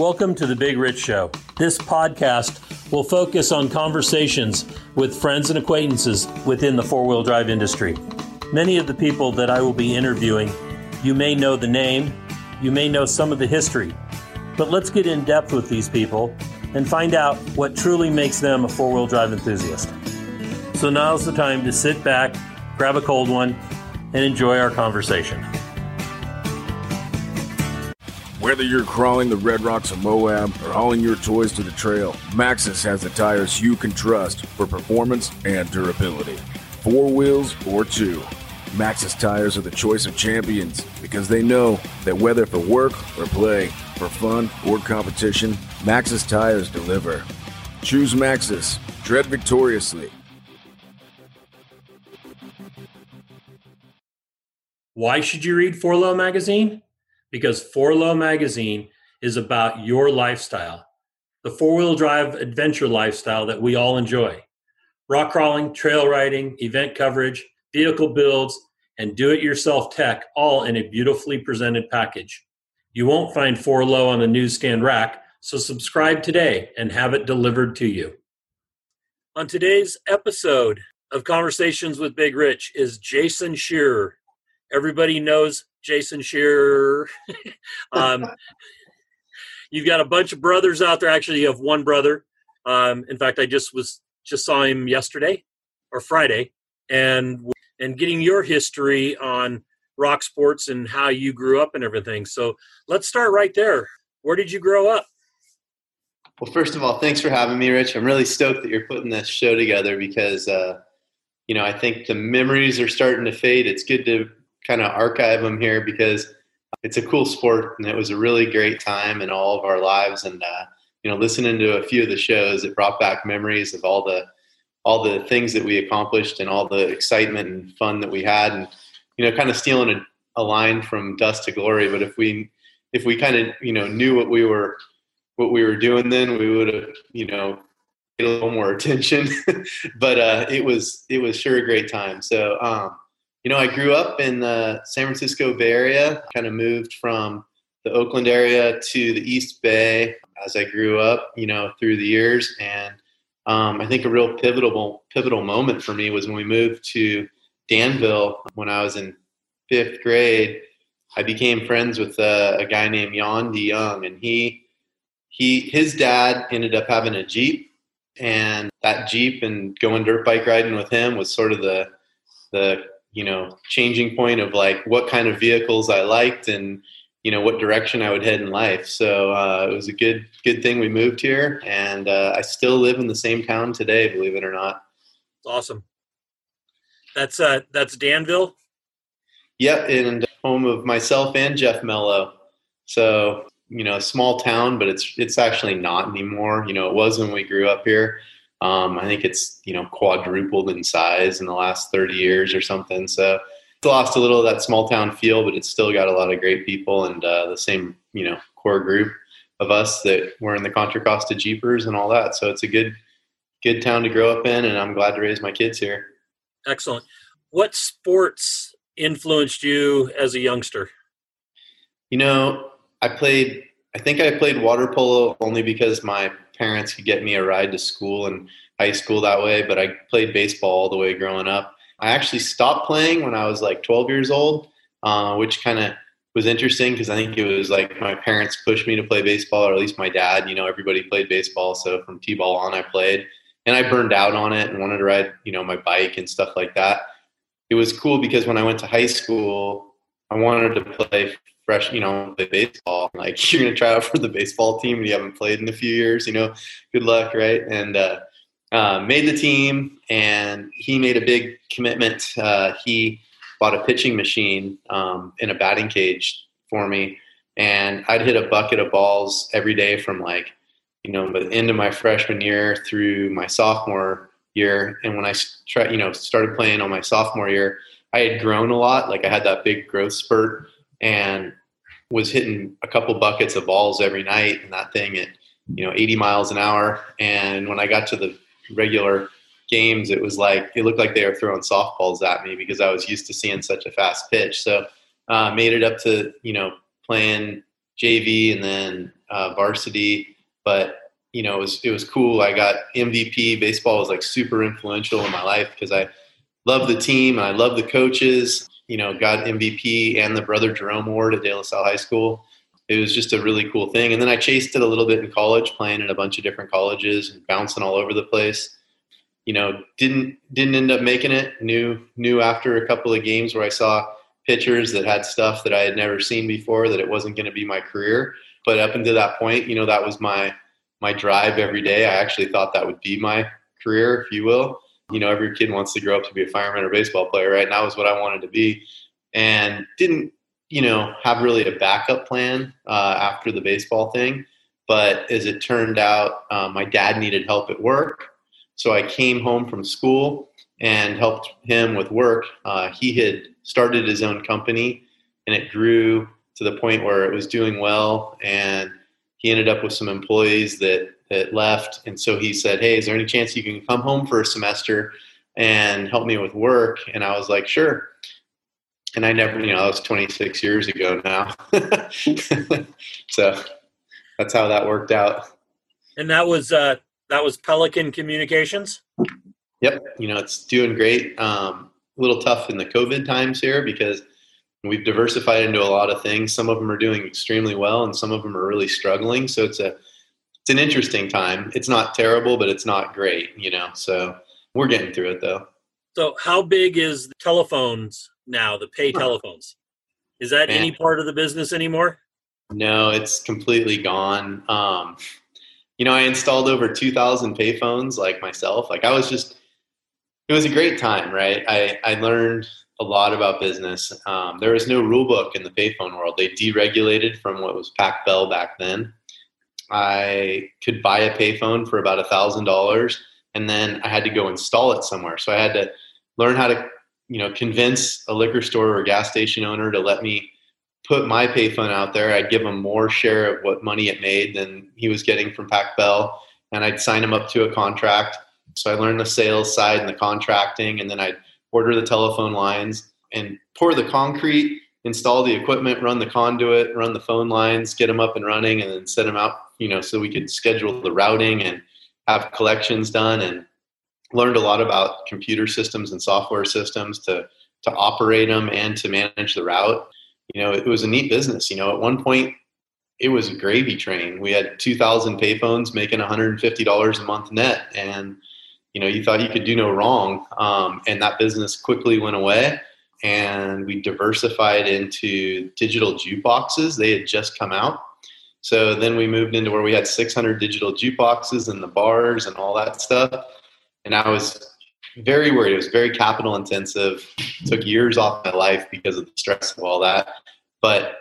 Welcome to the Big Rich Show. This podcast will focus on conversations with friends and acquaintances within the four wheel drive industry. Many of the people that I will be interviewing, you may know the name, you may know some of the history, but let's get in depth with these people and find out what truly makes them a four wheel drive enthusiast. So now's the time to sit back, grab a cold one, and enjoy our conversation. Whether you're crawling the red rocks of Moab or hauling your toys to the trail, Maxxis has the tires you can trust for performance and durability. Four wheels or two. Maxxis tires are the choice of champions because they know that whether for work or play, for fun or competition, Maxxis tires deliver. Choose Maxxis. Tread victoriously. Why should you read Four Low magazine? Because Four Low magazine is about your lifestyle, the four wheel drive adventure lifestyle that we all enjoy. Rock crawling, trail riding, event coverage, vehicle builds, and do it yourself tech all in a beautifully presented package. You won't find Four Low on the newsstand rack, so subscribe today and have it delivered to you. On today's episode of Conversations with Big Rich is Jason Scherer. Everybody knows Jason Scherer. um, you've got a bunch of brothers out there. Actually, you have one brother. Um, in fact, I just was just saw him yesterday or Friday, and and getting your history on rock sports and how you grew up and everything. So let's start right there. Where did you grow up? Well, first of all, thanks for having me, Rich. I'm really stoked that you're putting this show together because, uh, you know, I think the memories are starting to fade. It's good to kind of archive them here because it's a cool sport and it was a really great time in all of our lives. And, uh, you know, listening to a few of the shows, it brought back memories of all the all the things that we accomplished and all the excitement and fun that we had. And you know kind of stealing a, a line from dust to glory but if we if we kind of you know knew what we were what we were doing then we would have you know a little more attention. But uh, it was it was sure a great time. So um, you know i grew up in the san francisco bay area kind of moved from the oakland area to the east bay as i grew up you know through the years and um, I think a real pivotal pivotal moment for me was when we moved to Danville when I was in fifth grade. I became friends with a, a guy named Jan De Young, and he he his dad ended up having a Jeep, and that Jeep and going dirt bike riding with him was sort of the the you know changing point of like what kind of vehicles I liked and you know what direction I would head in life. So uh, it was a good good thing we moved here, and uh, I still live in the same town today, believe it or not. It's awesome. That's uh that's Danville. Yep, and home of myself and Jeff Mello. So you know, a small town, but it's it's actually not anymore. You know, it was when we grew up here. Um, I think it's you know quadrupled in size in the last thirty years or something. So it's lost a little of that small town feel, but it's still got a lot of great people and uh, the same, you know, core group of us that were in the Contra Costa Jeepers and all that. So it's a good, good town to grow up in, and I'm glad to raise my kids here. Excellent. What sports influenced you as a youngster? You know, I played. I think I played water polo only because my parents could get me a ride to school and high school that way. But I played baseball all the way growing up I actually stopped playing when I was like 12 years old, uh, which kind of was interesting because I think it was like my parents pushed me to play baseball, or at least my dad. You know, everybody played baseball, so from t-ball on, I played, and I burned out on it and wanted to ride, you know, my bike and stuff like that. It was cool because when I went to high school, I wanted to play fresh, you know, play baseball. Like you're gonna try out for the baseball team and you haven't played in a few years, you know, good luck, right? And uh, uh, made the team, and he made a big commitment. Uh, he bought a pitching machine um, in a batting cage for me, and I'd hit a bucket of balls every day from like, you know, the end of my freshman year through my sophomore year. And when I tried, you know, started playing on my sophomore year, I had grown a lot. Like I had that big growth spurt, and was hitting a couple buckets of balls every night, and that thing at you know 80 miles an hour. And when I got to the regular games, it was like it looked like they were throwing softballs at me because I was used to seeing such a fast pitch. So uh, made it up to you know playing JV and then uh, varsity, but you know, it was it was cool. I got MVP. Baseball was like super influential in my life because I love the team. And I love the coaches. You know, got MVP and the Brother Jerome Award at De La Salle High School. It was just a really cool thing. And then I chased it a little bit in college, playing in a bunch of different colleges and bouncing all over the place. You know, didn't didn't end up making it. Knew knew after a couple of games where I saw pitchers that had stuff that I had never seen before that it wasn't going to be my career. But up until that point, you know, that was my my drive every day. I actually thought that would be my career, if you will. You know, every kid wants to grow up to be a fireman or baseball player, right? And that was what I wanted to be. And didn't, you know, have really a backup plan uh, after the baseball thing. But as it turned out, uh, my dad needed help at work. So I came home from school and helped him with work. Uh, he had started his own company and it grew to the point where it was doing well. And he ended up with some employees that that left, and so he said, "Hey, is there any chance you can come home for a semester and help me with work?" And I was like, "Sure." And I never, you know, that was 26 years ago now, so that's how that worked out. And that was uh, that was Pelican Communications. Yep, you know it's doing great. Um, a little tough in the COVID times here because we've diversified into a lot of things. Some of them are doing extremely well, and some of them are really struggling. So it's a it's an interesting time. It's not terrible, but it's not great, you know. So we're getting through it though. So how big is the telephones now? The pay telephones is that Man. any part of the business anymore? No, it's completely gone. Um, you know, I installed over 2,000 payphones like myself. Like I was just, it was a great time, right? I, I learned a lot about business. Um, there was no rule book in the payphone world. They deregulated from what was Pac Bell back then. I could buy a payphone for about a thousand dollars, and then I had to go install it somewhere. So I had to learn how to, you know, convince a liquor store or gas station owner to let me put my payphone out there. I'd give him more share of what money it made than he was getting from Pac Bell, and I'd sign him up to a contract. So I learned the sales side and the contracting, and then I'd order the telephone lines, and pour the concrete, install the equipment, run the conduit, run the phone lines, get them up and running, and then send them out, you know, so we could schedule the routing and have collections done and learned a lot about computer systems and software systems to to operate them and to manage the route. You know, it was a neat business. You know, at one point it was a gravy train. We had 2,000 payphones making $150 a month net, and you know, you thought you could do no wrong. Um, and that business quickly went away. And we diversified into digital jukeboxes. They had just come out. So then we moved into where we had 600 digital jukeboxes and the bars and all that stuff. And I was very worried. It was very capital intensive. It took years off my life because of the stress of all that. But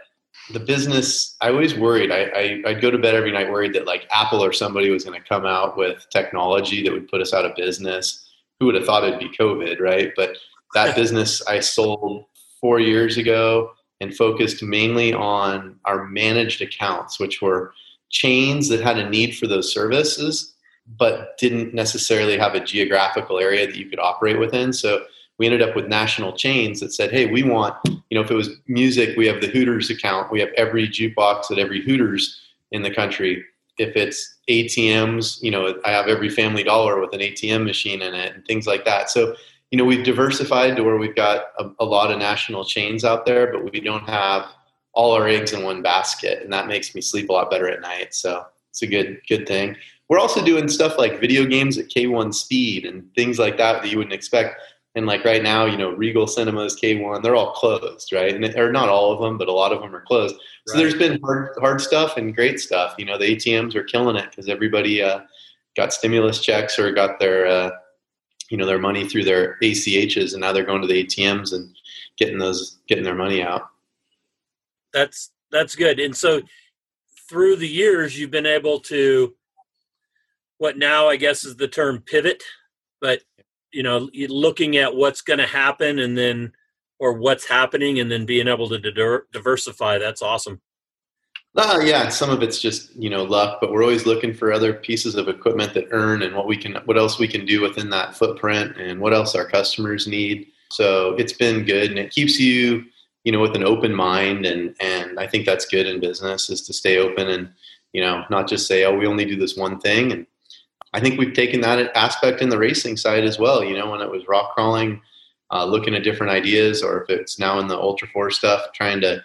the business i always worried I, I would go to bed every night worried that like apple or somebody was going to come out with technology that would put us out of business who would have thought it'd be covid right but that business i sold four years ago and focused mainly on our managed accounts which were chains that had a need for those services but didn't necessarily have a geographical area that you could operate within so we ended up with national chains that said, hey, we want, you know, if it was music, we have the Hooters account. We have every jukebox at every Hooters in the country. If it's ATMs, you know, I have every family dollar with an ATM machine in it and things like that. So, you know, we've diversified to where we've got a, a lot of national chains out there, but we don't have all our eggs in one basket. And that makes me sleep a lot better at night. So it's a good, good thing. We're also doing stuff like video games at K1 speed and things like that that you wouldn't expect and like right now, you know, Regal Cinemas, K1, they're all closed, right? And or not all of them, but a lot of them are closed. So right. there's been hard, hard stuff and great stuff. You know, the ATMs are killing it because everybody uh, got stimulus checks or got their, uh, you know, their money through their ACHs, and now they're going to the ATMs and getting those, getting their money out. That's that's good. And so through the years, you've been able to, what now I guess is the term pivot, but you know looking at what's going to happen and then or what's happening and then being able to diversify that's awesome uh, yeah some of it's just you know luck but we're always looking for other pieces of equipment that earn and what we can what else we can do within that footprint and what else our customers need so it's been good and it keeps you you know with an open mind and and i think that's good in business is to stay open and you know, not just say, oh, we only do this one thing. And I think we've taken that aspect in the racing side as well. You know, when it was rock crawling, uh, looking at different ideas, or if it's now in the Ultra Four stuff, trying to,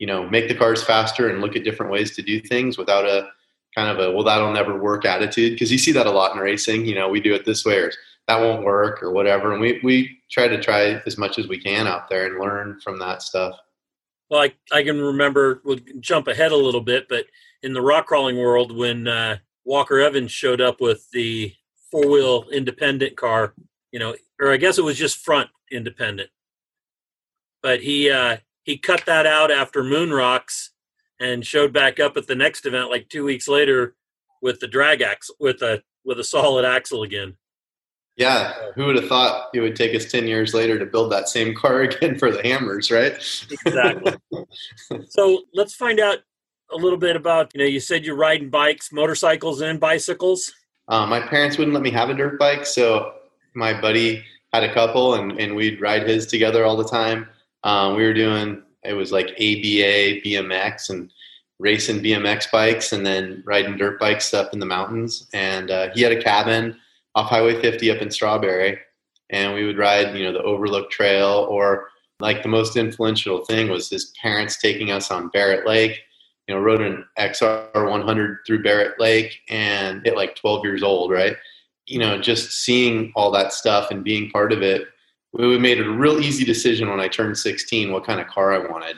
you know, make the cars faster and look at different ways to do things without a kind of a well that'll never work attitude because you see that a lot in racing. You know, we do it this way or that won't work or whatever, and we we try to try as much as we can out there and learn from that stuff. Well, I, I can remember, we'll jump ahead a little bit, but in the rock crawling world, when uh, Walker Evans showed up with the four wheel independent car, you know, or I guess it was just front independent, but he uh, he cut that out after Moon Rocks and showed back up at the next event like two weeks later with the drag axle with a with a solid axle again. Yeah, who would have thought it would take us 10 years later to build that same car again for the hammers, right? exactly. so let's find out a little bit about, you know, you said you're riding bikes, motorcycles, and bicycles. Um, my parents wouldn't let me have a dirt bike, so my buddy had a couple, and, and we'd ride his together all the time. Um, we were doing, it was like ABA, BMX, and racing BMX bikes, and then riding dirt bikes up in the mountains. And uh, he had a cabin off Highway 50 up in Strawberry, and we would ride, you know, the Overlook Trail, or like the most influential thing was his parents taking us on Barrett Lake. You know, rode an XR 100 through Barrett Lake, and at like 12 years old, right? You know, just seeing all that stuff and being part of it, we made a real easy decision when I turned 16 what kind of car I wanted.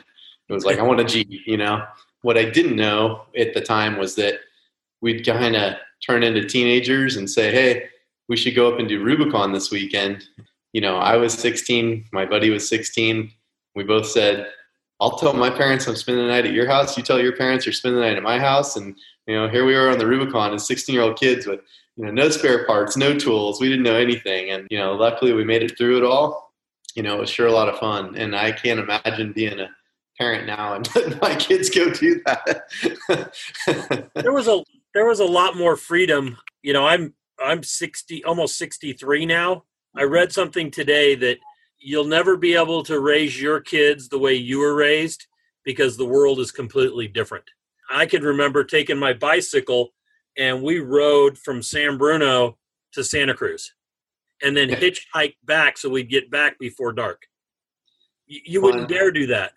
It was like I want a Jeep, you know. What I didn't know at the time was that we'd kind of turn into teenagers and say, "Hey, we should go up and do Rubicon this weekend. You know, I was 16, my buddy was 16. We both said, I'll tell my parents I'm spending the night at your house. You tell your parents you're spending the night at my house. And, you know, here we are on the Rubicon as 16 year old kids with, you know, no spare parts, no tools. We didn't know anything. And, you know, luckily we made it through it all. You know, it was sure a lot of fun. And I can't imagine being a parent now and my kids go do that. there was a, there was a lot more freedom. You know, I'm I'm 60, almost 63 now. I read something today that you'll never be able to raise your kids the way you were raised because the world is completely different. I can remember taking my bicycle and we rode from San Bruno to Santa Cruz and then hitchhiked back so we'd get back before dark. You, wouldn't dare do that.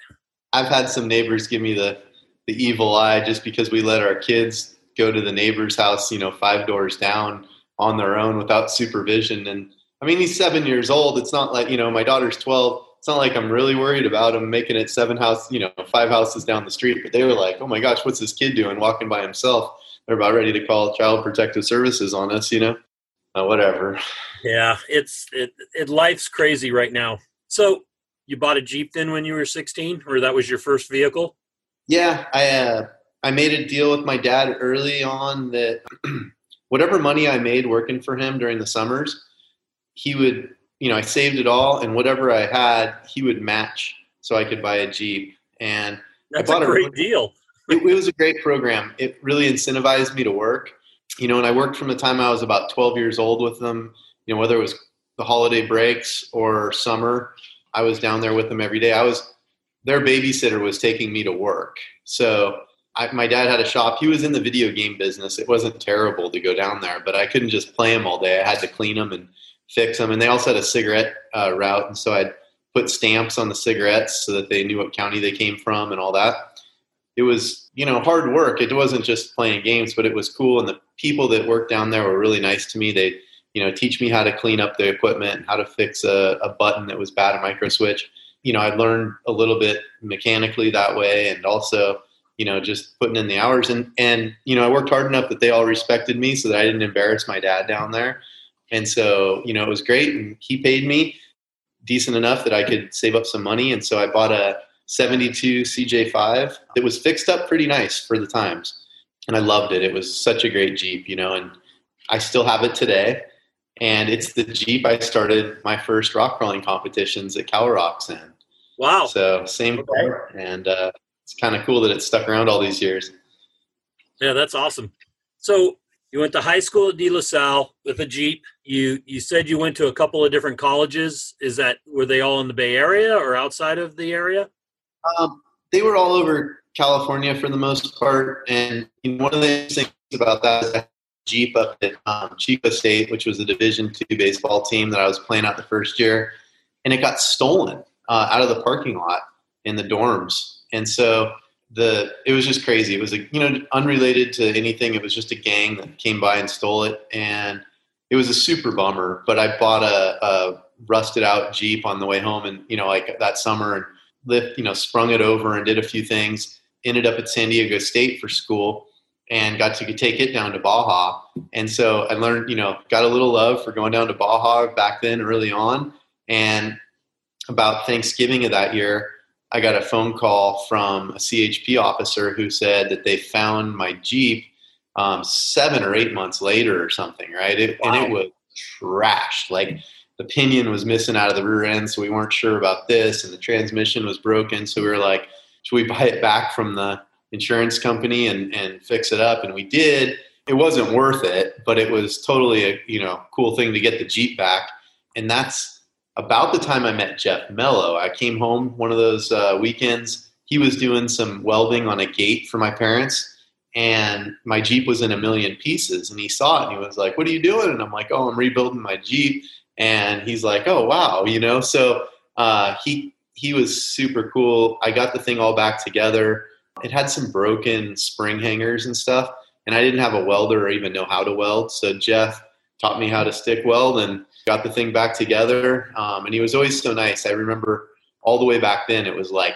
I've had some neighbors give me the, the evil eye just because we let our kids go to the neighbor's house, you know, five doors down on their own without supervision. And I mean, he's seven years old. It's not like, you know, my daughter's 12. It's not like I'm really worried about him making it seven house, you know, five houses down the street. But they were like, oh my gosh, what's this kid doing walking by himself? They're about ready to call Child Protective Services on us, you know? Uh, whatever. Yeah, it's it, it. Life's crazy right now. So you bought a Jeep then when you were 16, or that was your first vehicle? Yeah, I uh, I made a deal with my dad early on that whatever money I made working for him during the summers, he would, you know, I saved it all, and whatever I had, he would match so I could buy a Jeep. And that's a great a, deal. It, it was a great program. It really incentivized me to work. You know, and I worked from the time I was about 12 years old with them. You know, whether it was the holiday breaks or summer, I was down there with them every day. I was their babysitter was taking me to work. So I, my dad had a shop. He was in the video game business. It wasn't terrible to go down there, but I couldn't just play them all day. I had to clean them and fix them. And they also had a cigarette uh, route, and so I'd put stamps on the cigarettes so that they knew what county they came from and all that. It was, you know, hard work. It wasn't just playing games, but it was cool. And the people that worked down there were really nice to me. They, you know, teach me how to clean up the equipment how to fix a, a button that was bad, a micro switch. You know, I learned a little bit mechanically that way, and also you know, just putting in the hours. And, and, you know, I worked hard enough that they all respected me so that I didn't embarrass my dad down there. And so, you know, it was great. And he paid me decent enough that I could save up some money. And so I bought a 72 CJ5 It was fixed up pretty nice for the times. And I loved it. It was such a great Jeep, you know, and I still have it today. And it's the Jeep I started my first rock crawling competitions at CalROCS in. Wow. So same car. And, uh, it's kind of cool that it's stuck around all these years. Yeah, that's awesome. So you went to high school at De La Salle with a Jeep. You you said you went to a couple of different colleges. Is that were they all in the Bay Area or outside of the area? Um, they were all over California for the most part. And one of the things about that is I Jeep up at um, Chico State, which was a Division two baseball team that I was playing out the first year, and it got stolen uh, out of the parking lot in the dorms. And so the it was just crazy. It was a, you know unrelated to anything. It was just a gang that came by and stole it, and it was a super bummer. But I bought a, a rusted out Jeep on the way home, and you know like that summer, lift you know sprung it over and did a few things. Ended up at San Diego State for school, and got to take it down to Baja. And so I learned, you know, got a little love for going down to Baja back then early on. And about Thanksgiving of that year, I got a phone call from a CHP officer who said that they found my Jeep um, seven or eight months later or something, right? It, wow. And it was trashed. Like the pinion was missing out of the rear end, so we weren't sure about this, and the transmission was broken. So we were like, should we buy it back from the insurance company and, and fix it up? And we did. It wasn't worth it, but it was totally a you know cool thing to get the Jeep back. And that's about the time I met Jeff Mello, I came home one of those uh, weekends. He was doing some welding on a gate for my parents, and my Jeep was in a million pieces. And he saw it and he was like, What are you doing? And I'm like, Oh, I'm rebuilding my Jeep. And he's like, Oh, wow, you know? So uh, he, he was super cool. I got the thing all back together. It had some broken spring hangers and stuff, and I didn't have a welder or even know how to weld. So Jeff taught me how to stick weld and got the thing back together. Um, and he was always so nice. I remember all the way back then, it was like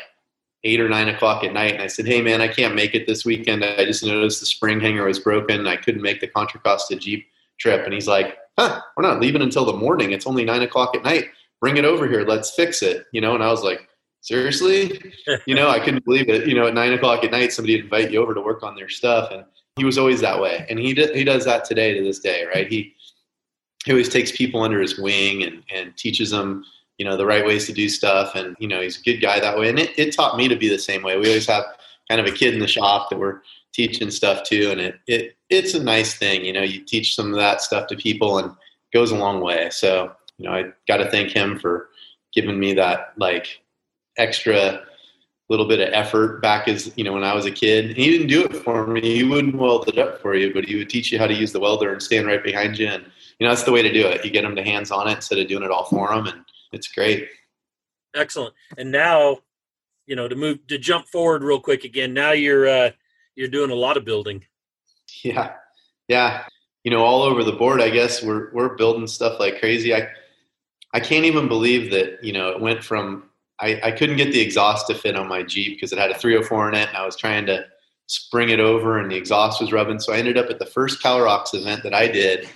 eight or nine o'clock at night. And I said, Hey, man, I can't make it this weekend. I just noticed the spring hanger was broken. I couldn't make the Contra Costa Jeep trip. And he's like, Huh, we're not leaving until the morning. It's only nine o'clock at night. Bring it over here. Let's fix it. You know, and I was like, Seriously? you know, I couldn't believe it. You know, at nine o'clock at night, somebody invite you over to work on their stuff. And he was always that way. And he, he does that today to this day, right? He, he always takes people under his wing and, and teaches them you know the right ways to do stuff and you know he's a good guy that way and it, it taught me to be the same way we always have kind of a kid in the shop that we're teaching stuff too, and it, it it's a nice thing you know you teach some of that stuff to people and goes a long way so you know i got to thank him for giving me that like extra little bit of effort back as you know when i was a kid he didn't do it for me he wouldn't weld it up for you but he would teach you how to use the welder and stand right behind you and you know that's the way to do it. You get them to hands on it instead of doing it all for them, and it's great. Excellent. And now, you know, to move to jump forward real quick again. Now you're uh, you're doing a lot of building. Yeah, yeah. You know, all over the board. I guess we're we're building stuff like crazy. I I can't even believe that you know it went from I, I couldn't get the exhaust to fit on my Jeep because it had a 304 in it, and I was trying to spring it over, and the exhaust was rubbing. So I ended up at the first CalROCS event that I did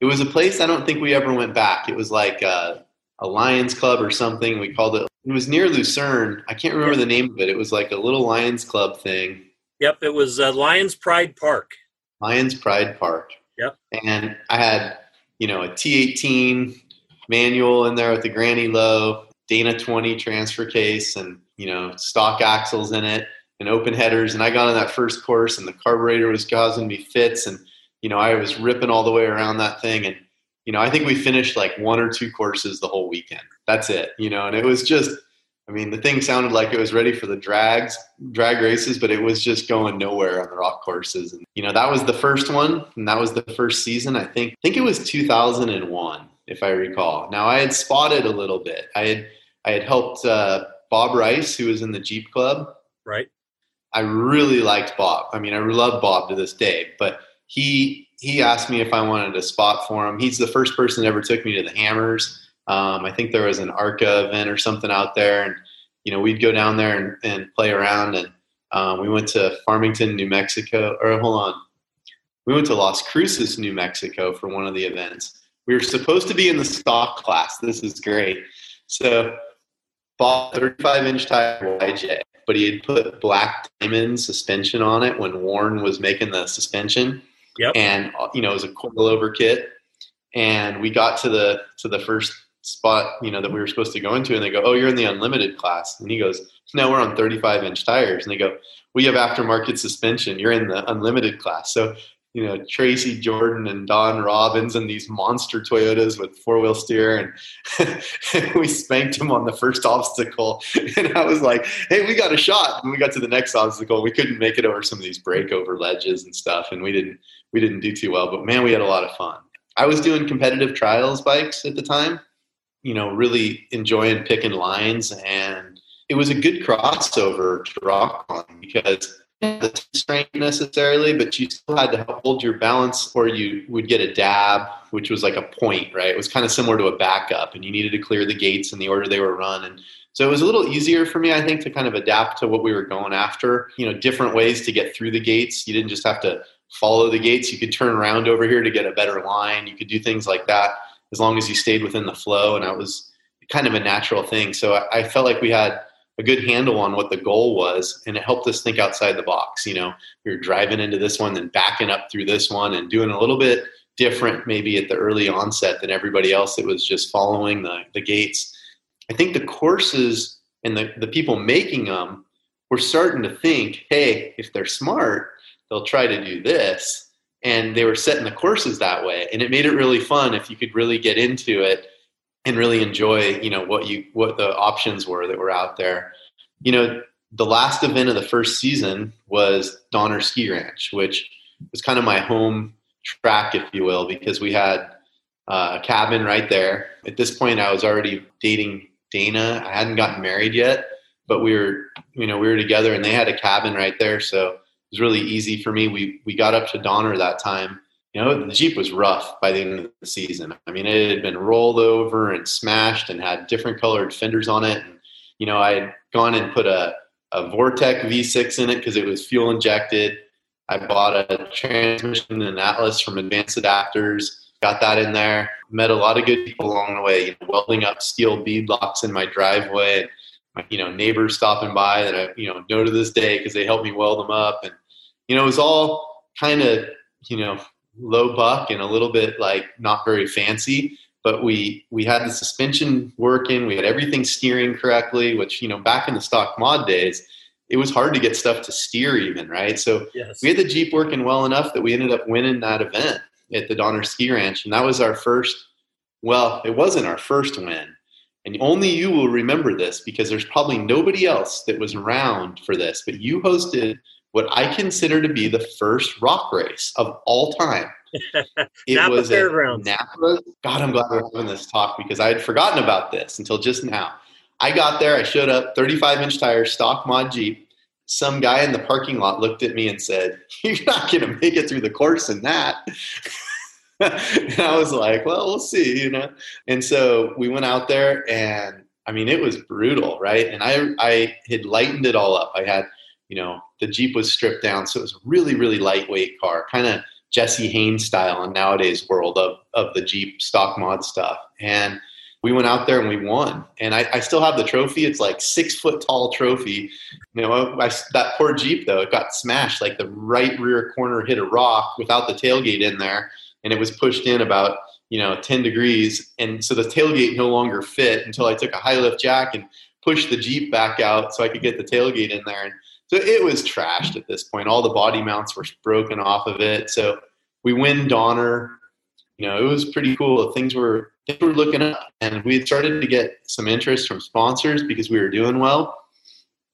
it was a place I don't think we ever went back. It was like a Lions Club or something. We called it. It was near Lucerne. I can't remember the name of it. It was like a little Lions Club thing. Yep, it was uh, Lions Pride Park. Lions Pride Park. Yep. And I had, you know, a T18 manual in there with the Granny Low, Dana 20 transfer case, and you know, stock axles in it and open headers. And I got on that first course, and the carburetor was causing me fits, and you know, I was ripping all the way around that thing. And, you know, I think we finished like one or two courses the whole weekend. That's it, you know, and it was just, I mean, the thing sounded like it was ready for the drags, drag races, but it was just going nowhere on the rock courses. And, you know, that was the first one. And that was the first season. I think, I think it was 2001, if I recall. Now I had spotted a little bit. I had, I had helped, uh, Bob Rice, who was in the Jeep Club. Right. I really liked Bob. I mean, I love Bob to this day, but he he asked me if I wanted a spot for him. He's the first person that ever took me to the Hammers. Um, I think there was an ARCA event or something out there, and you know we'd go down there and, and play around. And um, we went to Farmington, New Mexico, or hold on, we went to Las Cruces, New Mexico for one of the events. We were supposed to be in the stock class. This is great. So bought 35 inch tire YJ, but he had put black diamond suspension on it when Warren was making the suspension Yep. And uh, you know, it was a coilover kit. And we got to the to the first spot, you know, that we were supposed to go into, and they go, "Oh, you're in the unlimited class." And he goes, "No, we're on 35 inch tires." And they go, "We have aftermarket suspension. You're in the unlimited class." So you know Tracy Jordan and Don Robbins and these monster Toyotas with four wheel steer, and we spanked him on the first obstacle. And I was like, "Hey, we got a shot!" And we got to the next obstacle. We couldn't make it over some of these breakover ledges and stuff, and we didn't we didn't do too well. But man, we had a lot of fun. I was doing competitive trials bikes at the time, you know, really enjoying picking lines, and it was a good crossover to rock on because the strength necessarily, but you still had to hold your balance, or you would get a dab, which was like a point, right? It was kind of similar to a backup, and you needed to clear the gates in the order they were run. And so it was a little easier for me, I think, to kind of adapt to what we were going after. You know, different ways to get through the gates. You didn't just have to follow the gates. You could turn around over here to get a better line. You could do things like that as long as you stayed within the flow. And that was kind of a natural thing. So I, I felt like we had a good handle on what the goal was and it helped us think outside the box you know we were driving into this one then backing up through this one and doing a little bit different maybe at the early onset than everybody else that was just following the, the gates i think the courses and the, the people making them were starting to think hey if they're smart they'll try to do this and they were setting the courses that way and it made it really fun if you could really get into it and really enjoy you know what you what the options were that were out there. You know the last event of the first season was donner ski ranch which was kind of my home track if you will because we had uh, a cabin right there. At this point i was already dating dana. I hadn't gotten married yet but we were you know we were together and they had a cabin right there. So was really easy for me we we got up to donner that time you know, the Jeep was rough by the end of the season. I mean, it had been rolled over and smashed and had different colored fenders on it. And, you know, I had gone and put a, a Vortec V6 in it because it was fuel injected. I bought a transmission and Atlas from Advanced Adapters, got that in there. Met a lot of good people along the way, you know, welding up steel bead locks in my driveway. My, you know, neighbors stopping by that I, you know, know to this day because they helped me weld them up. And, you know, it was all kind of, you know, low buck and a little bit like not very fancy but we we had the suspension working we had everything steering correctly which you know back in the stock mod days it was hard to get stuff to steer even right so yes. we had the jeep working well enough that we ended up winning that event at the donner ski ranch and that was our first well it wasn't our first win and only you will remember this because there's probably nobody else that was around for this but you hosted what I consider to be the first rock race of all time. It Napa was Fairgrounds. Napa. God, I'm glad we're having this talk because I had forgotten about this until just now. I got there, I showed up, 35 inch tires, stock mod Jeep. Some guy in the parking lot looked at me and said, You're not going to make it through the course in that. and I was like, Well, we'll see, you know. And so we went out there, and I mean, it was brutal, right? And I, I had lightened it all up. I had you know, the Jeep was stripped down. So it was a really, really lightweight car, kind of Jesse Haines style in nowadays world of, of the Jeep stock mod stuff. And we went out there and we won. And I, I still have the trophy. It's like six foot tall trophy. You know, I, that poor Jeep though, it got smashed. Like the right rear corner hit a rock without the tailgate in there. And it was pushed in about, you know, 10 degrees. And so the tailgate no longer fit until I took a high lift jack and pushed the Jeep back out so I could get the tailgate in there. And so it was trashed at this point. All the body mounts were broken off of it. So we win Donner. You know, it was pretty cool. Things were things were looking up, and we had started to get some interest from sponsors because we were doing well.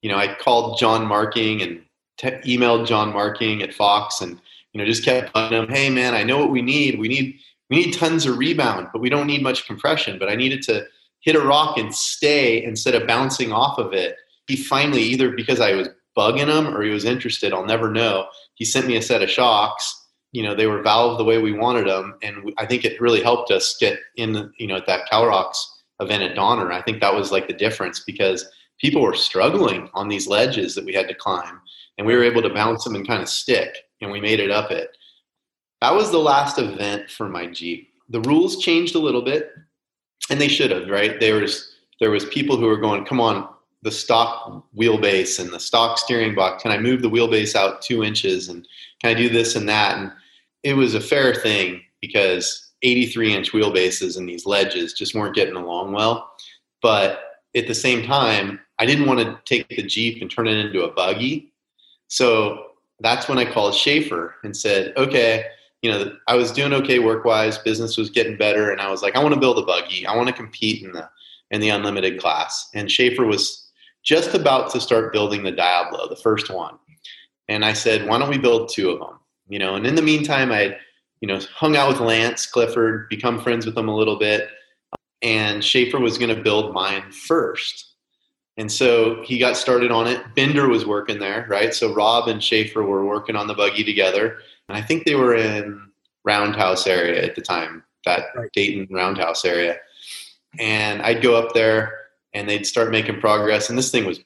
You know, I called John Marking and te- emailed John Marking at Fox, and you know, just kept telling him, "Hey, man, I know what we need. We need we need tons of rebound, but we don't need much compression. But I needed to hit a rock and stay instead of bouncing off of it." He finally, either because I was bugging him or he was interested. I'll never know. He sent me a set of shocks. You know, they were valved the way we wanted them, and I think it really helped us get in. You know, at that CalROCS event at Donner, I think that was like the difference because people were struggling on these ledges that we had to climb, and we were able to bounce them and kind of stick, and we mm-hmm. made it up it. That was the last event for my Jeep. The rules changed a little bit, and they should have. Right there was there was people who were going, "Come on, the stock wheelbase and the stock steering box. Can I move the wheelbase out two inches and can I do this and that? And it was a fair thing because 83 inch wheelbases and these ledges just weren't getting along well. But at the same time, I didn't want to take the Jeep and turn it into a buggy. So that's when I called Schaefer and said, okay, you know, I was doing okay work wise, business was getting better, and I was like, I want to build a buggy. I want to compete in the in the unlimited class. And Schaefer was just about to start building the Diablo, the first one. And I said, why don't we build two of them? You know, and in the meantime, I you know, hung out with Lance Clifford, become friends with him a little bit, and Schaefer was going to build mine first. And so he got started on it. Bender was working there, right? So Rob and Schaefer were working on the buggy together. And I think they were in Roundhouse area at the time, that right. Dayton Roundhouse area. And I'd go up there and they'd start making progress. And this thing was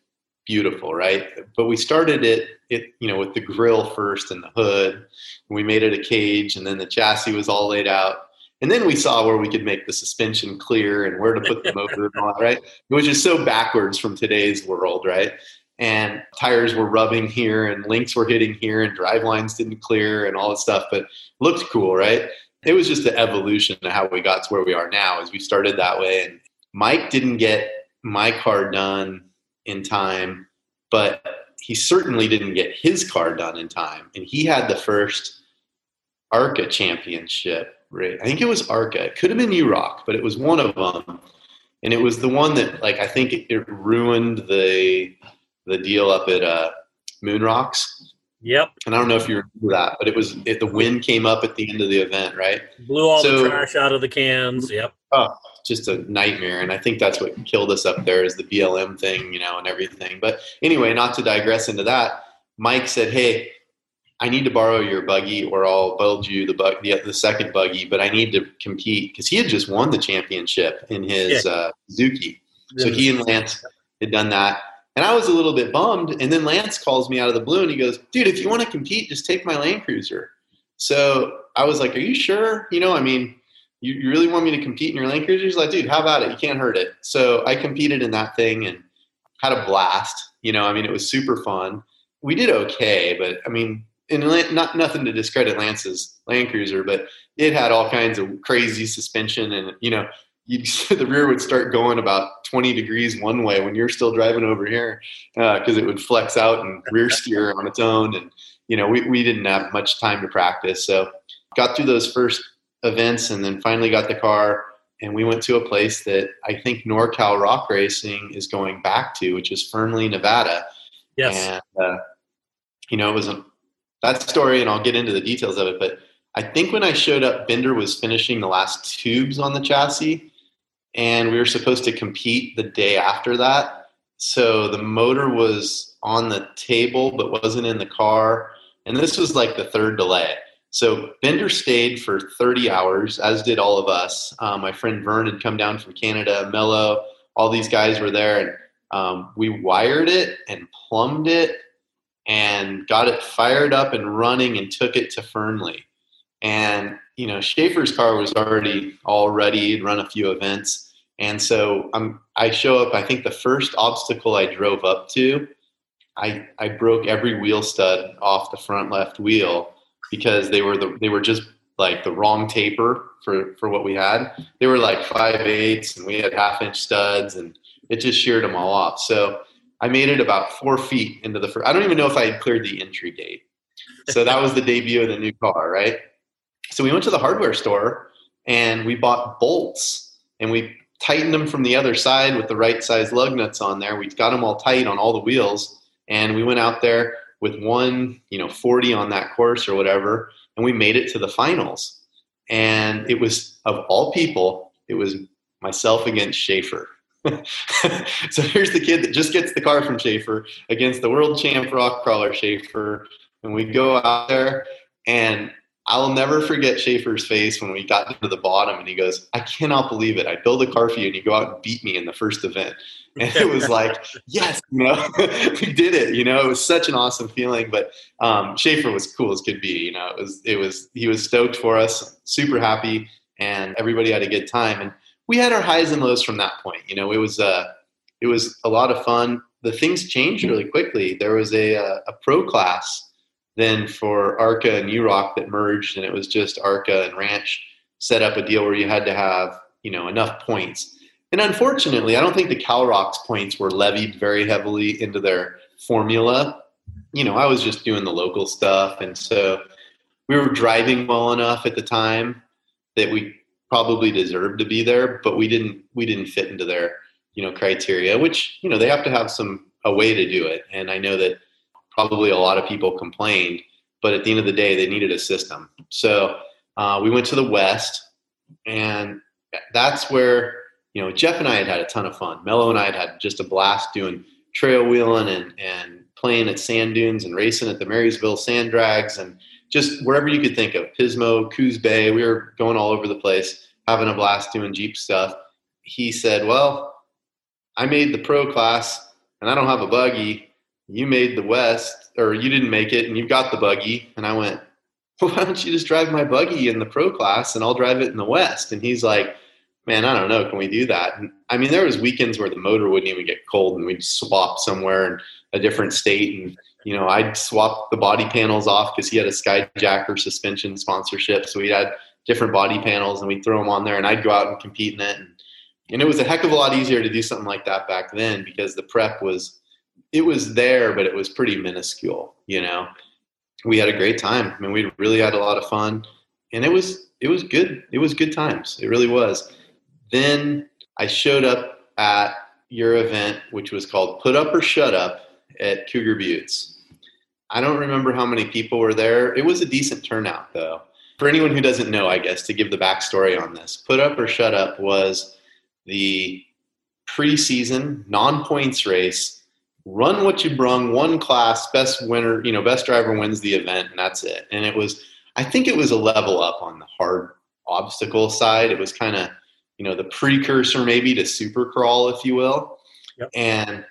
beautiful, right? But we started it, it you know, with the grill first and the hood. And we made it a cage, and then the chassis was all laid out. And then we saw where we could make the suspension clear and where to put the motor and all that, right? It was just so backwards from today's world, right? And tires were rubbing here and links were hitting here and drive lines didn't clear and all that stuff, but looked cool, right? It was just the evolution of how we got to where we are now as we started that way. And Mike didn't get my car done in time, but he certainly didn't get his car done in time. And he had the first ARCA championship I think it was Arca. It could have been UROC, but it was one of them. And it was the one that, like, I think it, it ruined the the deal up at uh, Moon Rocks. Yep. And I don't know if you remember that, but it was it, the wind came up at the end of the event, right? Blew all so, the trash out of the cans. Yep. Oh, just a nightmare. And I think that's what killed us up there is the BLM thing, you know, and everything. But anyway, not to digress into that, Mike said, "Hey, I need to borrow your buggy or I'll build you the, bug, the, the second buggy, but I need to compete because he had just won the championship in his yeah. uh, Suzuki. So he and Lance had done that. And I was a little bit bummed. And then Lance calls me out of the blue and he goes, dude, if you want to compete, just take my Land Cruiser. So I was like, are you sure? You know, I mean, you, you really want me to compete in your Land Cruiser? He's like, dude, how about it? You can't hurt it. So I competed in that thing and had a blast. You know, I mean, it was super fun. We did okay, but I mean, and not nothing to discredit Lance's Land Cruiser, but it had all kinds of crazy suspension, and you know, the rear would start going about 20 degrees one way when you're still driving over here because uh, it would flex out and rear steer on its own, and you know, we we didn't have much time to practice, so got through those first events, and then finally got the car. And we went to a place that I think NorCal Rock Racing is going back to, which is Fernley, Nevada. Yes. And, uh, you know, it was a that story, and I'll get into the details of it. But I think when I showed up, Bender was finishing the last tubes on the chassis, and we were supposed to compete the day after that. So the motor was on the table but wasn't in the car, and this was like the third delay. So Bender stayed for 30 hours, as did all of us. Um, my friend Vern had come down from Canada, Mello, all these guys were there, and um, we wired it and plumbed it and got it fired up and running and took it to Fernley. And, you know, Schaefer's car was already all ready, he'd run a few events. And so I'm, I show up, I think the first obstacle I drove up to, I, I broke every wheel stud off the front left wheel because they were the, they were just like the wrong taper for, for what we had. They were like five eighths and we had half inch studs and it just sheared them all off. So I made it about four feet into the first. I don't even know if I had cleared the entry gate. So that was the debut of the new car, right? So we went to the hardware store and we bought bolts and we tightened them from the other side with the right size lug nuts on there. We got them all tight on all the wheels and we went out there with one, you know, 40 on that course or whatever, and we made it to the finals. And it was of all people, it was myself against Schaefer. so here's the kid that just gets the car from Schaefer against the world champ rock crawler Schaefer. And we go out there, and I'll never forget Schaefer's face when we got to the bottom and he goes, I cannot believe it. I build a car for you and you go out and beat me in the first event. And it was like, yes, you know, we did it. You know, it was such an awesome feeling. But um, Schaefer was cool as could be. You know, it was, it was, he was stoked for us, super happy, and everybody had a good time. And we had our highs and lows from that point. You know, it was uh, it was a lot of fun. The things changed really quickly. There was a uh, a pro class then for ARCA and UROC that merged, and it was just ARCA and Ranch set up a deal where you had to have you know enough points. And unfortunately, I don't think the CalROC's points were levied very heavily into their formula. you know, I was just doing the local stuff. And so we were driving well enough at the time that we probably deserved to be there, but we didn't, we didn't fit into their, you know, criteria, which, you know, they have to have some, a way to do it. And I know that probably a lot of people complained, but at the end of the day, they needed a system. So uh, we went to the West and that's where, you know, Jeff and I had had a ton of fun. Mello and I had had just a blast doing trail wheeling and, and playing at sand dunes and racing at the Marysville sand drags and just wherever you could think of Pismo, Coos Bay. We were going all over the place, having a blast doing Jeep stuff. He said, Well, I made the pro class and I don't have a buggy. You made the West, or you didn't make it and you've got the buggy. And I went, well, Why don't you just drive my buggy in the pro class and I'll drive it in the West? And he's like, man, I don't know. Can we do that? And, I mean, there was weekends where the motor wouldn't even get cold, and we'd swap somewhere in a different state, and you know, I'd swap the body panels off because he had a Skyjacker suspension sponsorship, so we had different body panels, and we'd throw them on there, and I'd go out and compete in it, and, and it was a heck of a lot easier to do something like that back then because the prep was it was there, but it was pretty minuscule, you know. We had a great time. I mean, we really had a lot of fun, and it was it was good. It was good times. It really was then I showed up at your event, which was called Put Up or Shut Up at Cougar Buttes. I don't remember how many people were there. It was a decent turnout, though. For anyone who doesn't know, I guess, to give the backstory on this, Put Up or Shut Up was the preseason non points race. Run what you brung, one class, best winner, you know, best driver wins the event, and that's it. And it was, I think it was a level up on the hard obstacle side. It was kind of you know the precursor maybe to super crawl if you will yep. and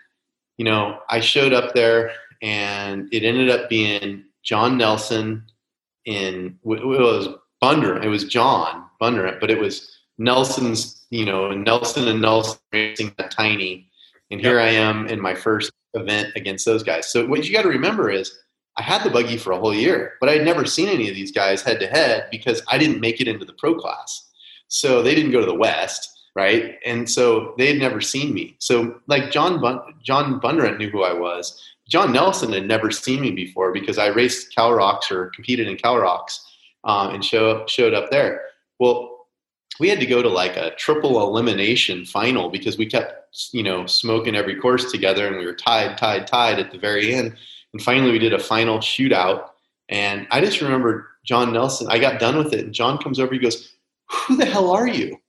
you know i showed up there and it ended up being john nelson in it was Bondurant it was john Bondurant but it was nelson's you know nelson and nelson racing that tiny. And here i am in my first event against those guys. So what you got to remember is i had the buggy for a whole year but i had never seen any of these guys head to head because i didn't make it into the pro class. So they didn't go to the West, right? And so they had never seen me. So like John Bun- John Bondurant knew who I was. John Nelson had never seen me before because I raced CalROCS or competed in CalROCS um, and show, showed up there. Well, we had to go to like a triple elimination final because we kept, you know, smoking every course together and we were tied, tied, tied at the very end. And finally, we did a final shootout. And I just remember John Nelson, I got done with it. And John comes over, he goes, who the hell are you?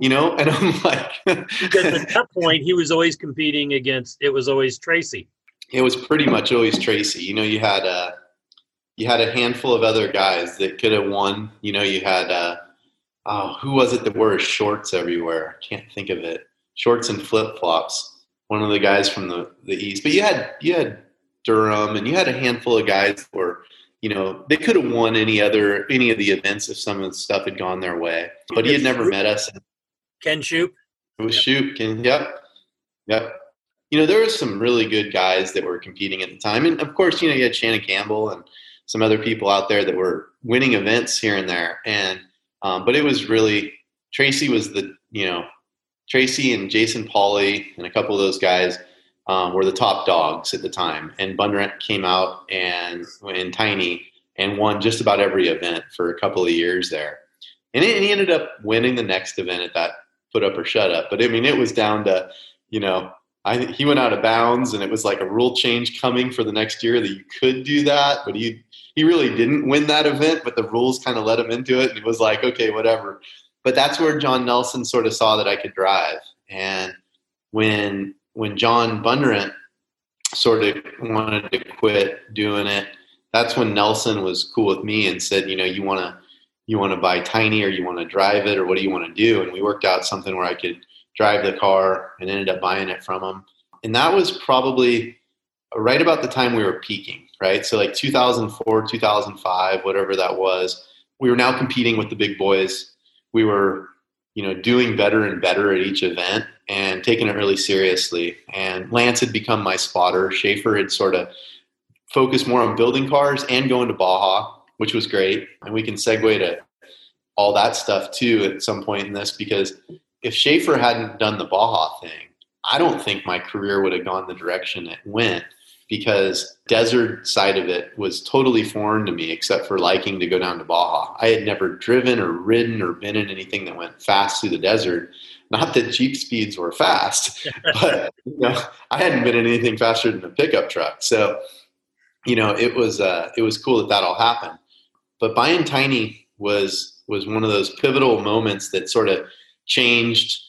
You know, and I'm like, because at that point he was always competing against. It was always Tracy. It was pretty much always Tracy. You know, you had a uh, you had a handful of other guys that could have won. You know, you had uh, oh, who was it that wore shorts everywhere? I Can't think of it. Shorts and flip flops. One of the guys from the the east. But you had you had Durham, and you had a handful of guys that were you know, they could have won any other any of the events if some of the stuff had gone their way. But he had never met us. Ken Shoop. It was Shoop. Ken. Yep. Yep. You know, there were some really good guys that were competing at the time, and of course, you know, you had Shannon Campbell and some other people out there that were winning events here and there. And um, but it was really Tracy was the you know Tracy and Jason Pauly and a couple of those guys um, were the top dogs at the time. And Bondurant came out and in Tiny and won just about every event for a couple of years there. And, it, and he ended up winning the next event at that put up or shut up. But I mean, it was down to, you know, I, he went out of bounds and it was like a rule change coming for the next year that you could do that, but he he really didn't win that event, but the rules kind of let him into it and it was like, okay, whatever. But that's where John Nelson sort of saw that I could drive. And when when John Bondurant sort of wanted to quit doing it, that's when Nelson was cool with me and said, you know, you want to you want to buy tiny or you want to drive it or what do you want to do? And we worked out something where I could drive the car and ended up buying it from them. And that was probably right about the time we were peaking, right? So like 2004, 2005, whatever that was. We were now competing with the big boys. We were, you know, doing better and better at each event and taking it really seriously. And Lance had become my spotter. Schaefer had sort of focused more on building cars and going to Baja, which was great. And we can segue to all that stuff too at some point in this because if Schaefer hadn't done the Baja thing, I don't think my career would have gone the direction it went because desert side of it was totally foreign to me except for liking to go down to Baja. I had never driven or ridden or been in anything that went fast through the desert. Not that Jeep speeds were fast, but you know, I hadn't been in anything faster than a pickup truck. So, you know, it was uh, it was cool that that all happened. But buying Tiny was was one of those pivotal moments that sort of changed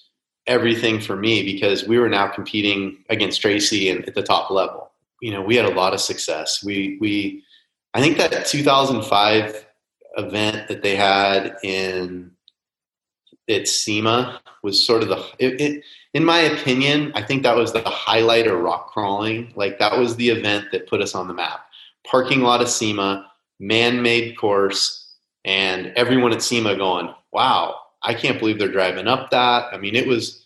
everything for me because we were now competing against Tracy and at the top level. You know, we had a lot of success. We we I think that 2005 event that they had in at SEMA was sort of the it, it, in my opinion i think that was the highlight of rock crawling like that was the event that put us on the map parking lot of sema man-made course and everyone at sema going wow i can't believe they're driving up that i mean it was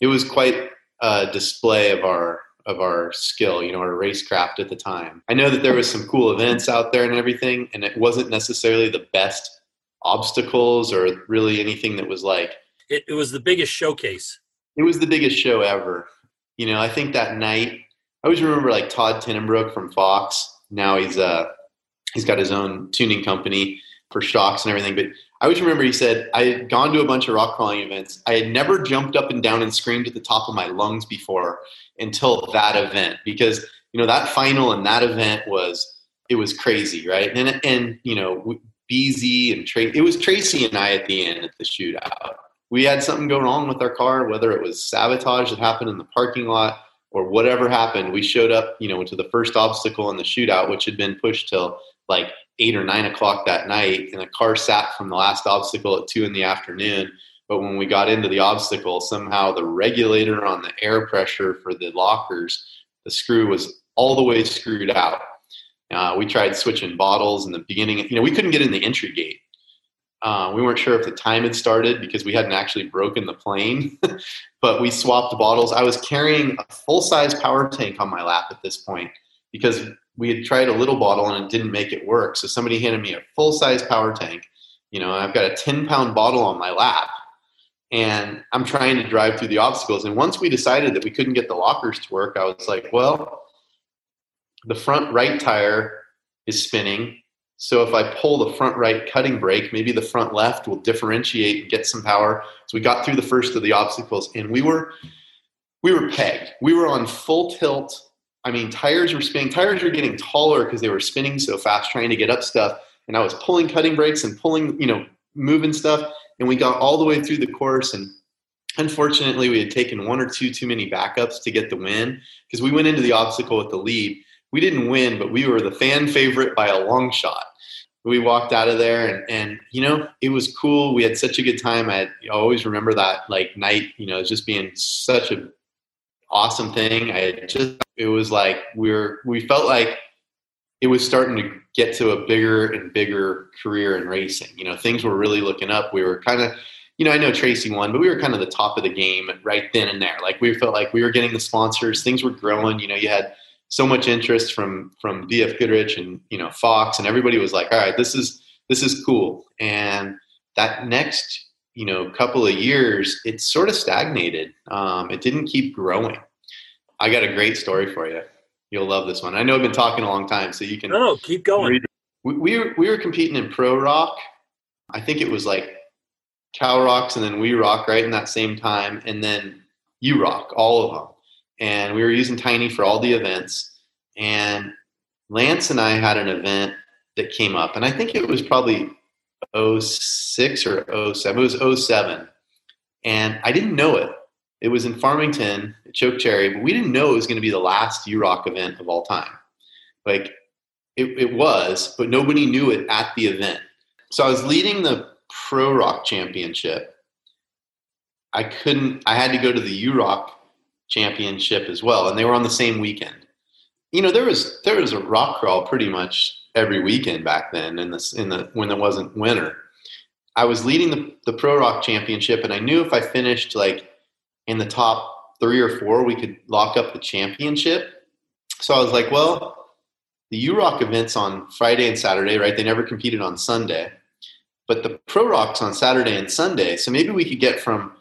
it was quite a display of our of our skill you know our racecraft at the time i know that there was some cool events out there and everything and it wasn't necessarily the best obstacles or really anything that was like it, it was the biggest showcase. It was the biggest show ever. You know, I think that night I always remember like Todd Tenenbrook from Fox. Now he's uh he's got his own tuning company for shocks and everything. But I always remember he said I had gone to a bunch of rock crawling events. I had never jumped up and down and screamed at the top of my lungs before until that event because you know that final and that event was it was crazy, right? And and you know BZ and Tracy. It was Tracy and I at the end at the shootout. We had something go wrong with our car, whether it was sabotage that happened in the parking lot or whatever happened. We showed up, you know, to the first obstacle in the shootout, which had been pushed till like eight or nine o'clock that night, and the car sat from the last obstacle at two in the afternoon. But when we got into the obstacle, somehow the regulator on the air pressure for the lockers, the screw was all the way screwed out uh, we tried switching bottles in the beginning. You know, we couldn't get in the entry gate. Uh, we weren't sure if the time had started because we hadn't actually broken the plane, but we swapped bottles. I was carrying a full size power tank on my lap at this point because we had tried a little bottle and it didn't make it work. So somebody handed me a full size power tank. You know, I've got a 10 pound bottle on my lap and I'm trying to drive through the obstacles. And once we decided that we couldn't get the lockers to work, I was like, well, the front right tire is spinning. So if I pull the front right cutting brake, maybe the front left will differentiate and get some power. So we got through the first of the obstacles and we were we were pegged. We were on full tilt. I mean, tires were spinning. Tires were getting taller because they were spinning so fast trying to get up stuff. And I was pulling cutting brakes and pulling, you know, moving stuff. And we got all the way through the course. And unfortunately, we had taken one or two too many backups to get the win because we went into the obstacle with the lead we didn't win, but we were the fan favorite by a long shot. We walked out of there and, and you know, it was cool. We had such a good time. I, always remember that like night, you know, just being such a awesome thing. I just, it was like we were, we felt like it was starting to get to a bigger and bigger career in racing. You know, things were really looking up. We were kind of, you know, I know Tracy won, but we were kind of the top of the game right then and there. Like we felt like we were getting the sponsors, things were growing. You know, you had so much interest from from BF Goodrich and you know Fox and everybody was like, all right, this is this is cool. And that next you know couple of years, it sort of stagnated. Um, it didn't keep growing. I got a great story for you. You'll love this one. I know I've been talking a long time, so you can. No, keep going. We, we were we were competing in pro rock. I think it was like CalROCS and then We Rock right in that same time, and then UROC, all of them and we were using Tiny for all the events. And Lance and I had an event that came up, and I think it was probably 06 or 07. It was 07. And I didn't know it. It was in Farmington Choke Cherry, but we didn't know it was going to be the last UROC event of all time. Like it, it was, but nobody knew it at the event. So I was leading the Pro Rock Championship. I couldn't, I had to go to the UROC championship as well, and they were on the same weekend. You know, there was there was a rock crawl pretty much every weekend back then in the in the when there wasn't winter. I was leading the, the pro rock championship, and I knew if I finished like in the top three or four, we could lock up the championship. So I was like, well, the UROC events on Friday and Saturday, right? They never competed on Sunday, but the Pro Rocks on Saturday and Sunday. So maybe we could get from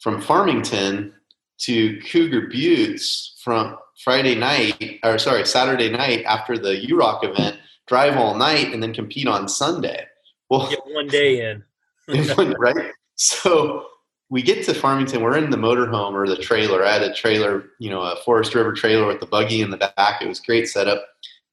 from Farmington to Cougar Buttes from Friday night, or sorry, Saturday night after the UROC event, drive all night, and then compete on Sunday. Well, get one day in, right? So we get to Farmington. We're in the motorhome or the trailer. I had a trailer, you know, a Forest River trailer with the buggy in the back. It was great setup.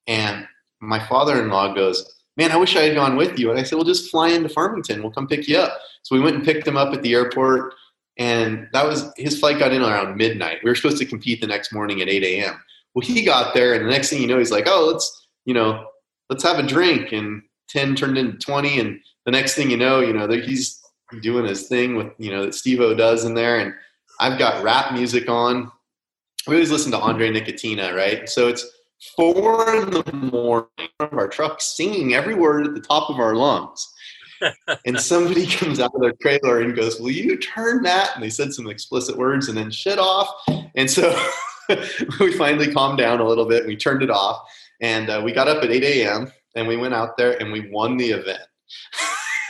And my father-in-law goes, "Man, I wish I had gone with you." And I said, "Well, just fly into Farmington. We'll come pick you up." So we went and picked him up at the airport and that was his flight got in around midnight. We were supposed to compete the next morning at 8 a.m. Well, he got there, and the next thing you know, he's like, "Oh, let's you know, let's have a drink." And 10 turned into 20, and the next thing you know, you know, he's doing his thing with you know that Steve-O does in there, and I've got rap music on. We always listen to Andre Nickatina, right? So it's four in the morning of our truck singing every word at the top of our lungs and somebody comes out of their trailer and goes, "Will you turn that?" And they said some explicit words and then shit off. And so we finally calmed down a little bit. We turned it off, and uh, we got up at 8 a.m. and we went out there and we won the event.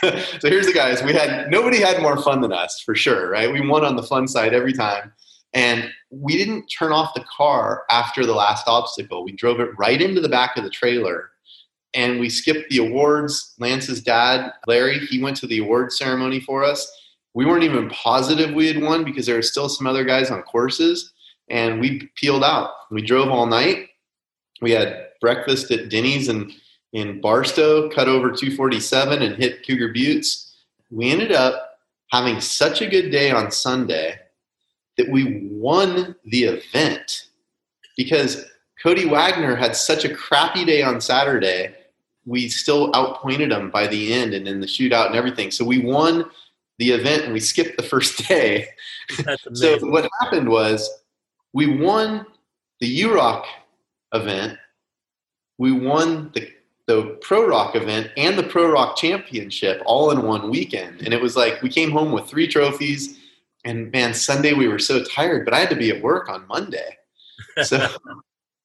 so here's the guys. We had nobody had more fun than us for sure, right? We won on the fun side every time. And we didn't turn off the car after the last obstacle. We drove it right into the back of the trailer and we skipped the awards. Lance's dad, Larry, he went to the award ceremony for us. We weren't even positive we had won because there were still some other guys on courses, and we peeled out. We drove all night. We had breakfast at Denny's in, in Barstow, cut over 247 and hit Cougar Buttes. We ended up having such a good day on Sunday that we won the event because Cody Waggoner had such a crappy day on Saturday we still outpointed them by the end and in the shootout and everything. So we won the event and we skipped the first day. so what happened was we won the UROC event, we won the the Pro Rock event and the Pro Rock Championship all in one weekend. And it was like we came home with three trophies. And man, Sunday we were so tired, but I had to be at work on Monday. So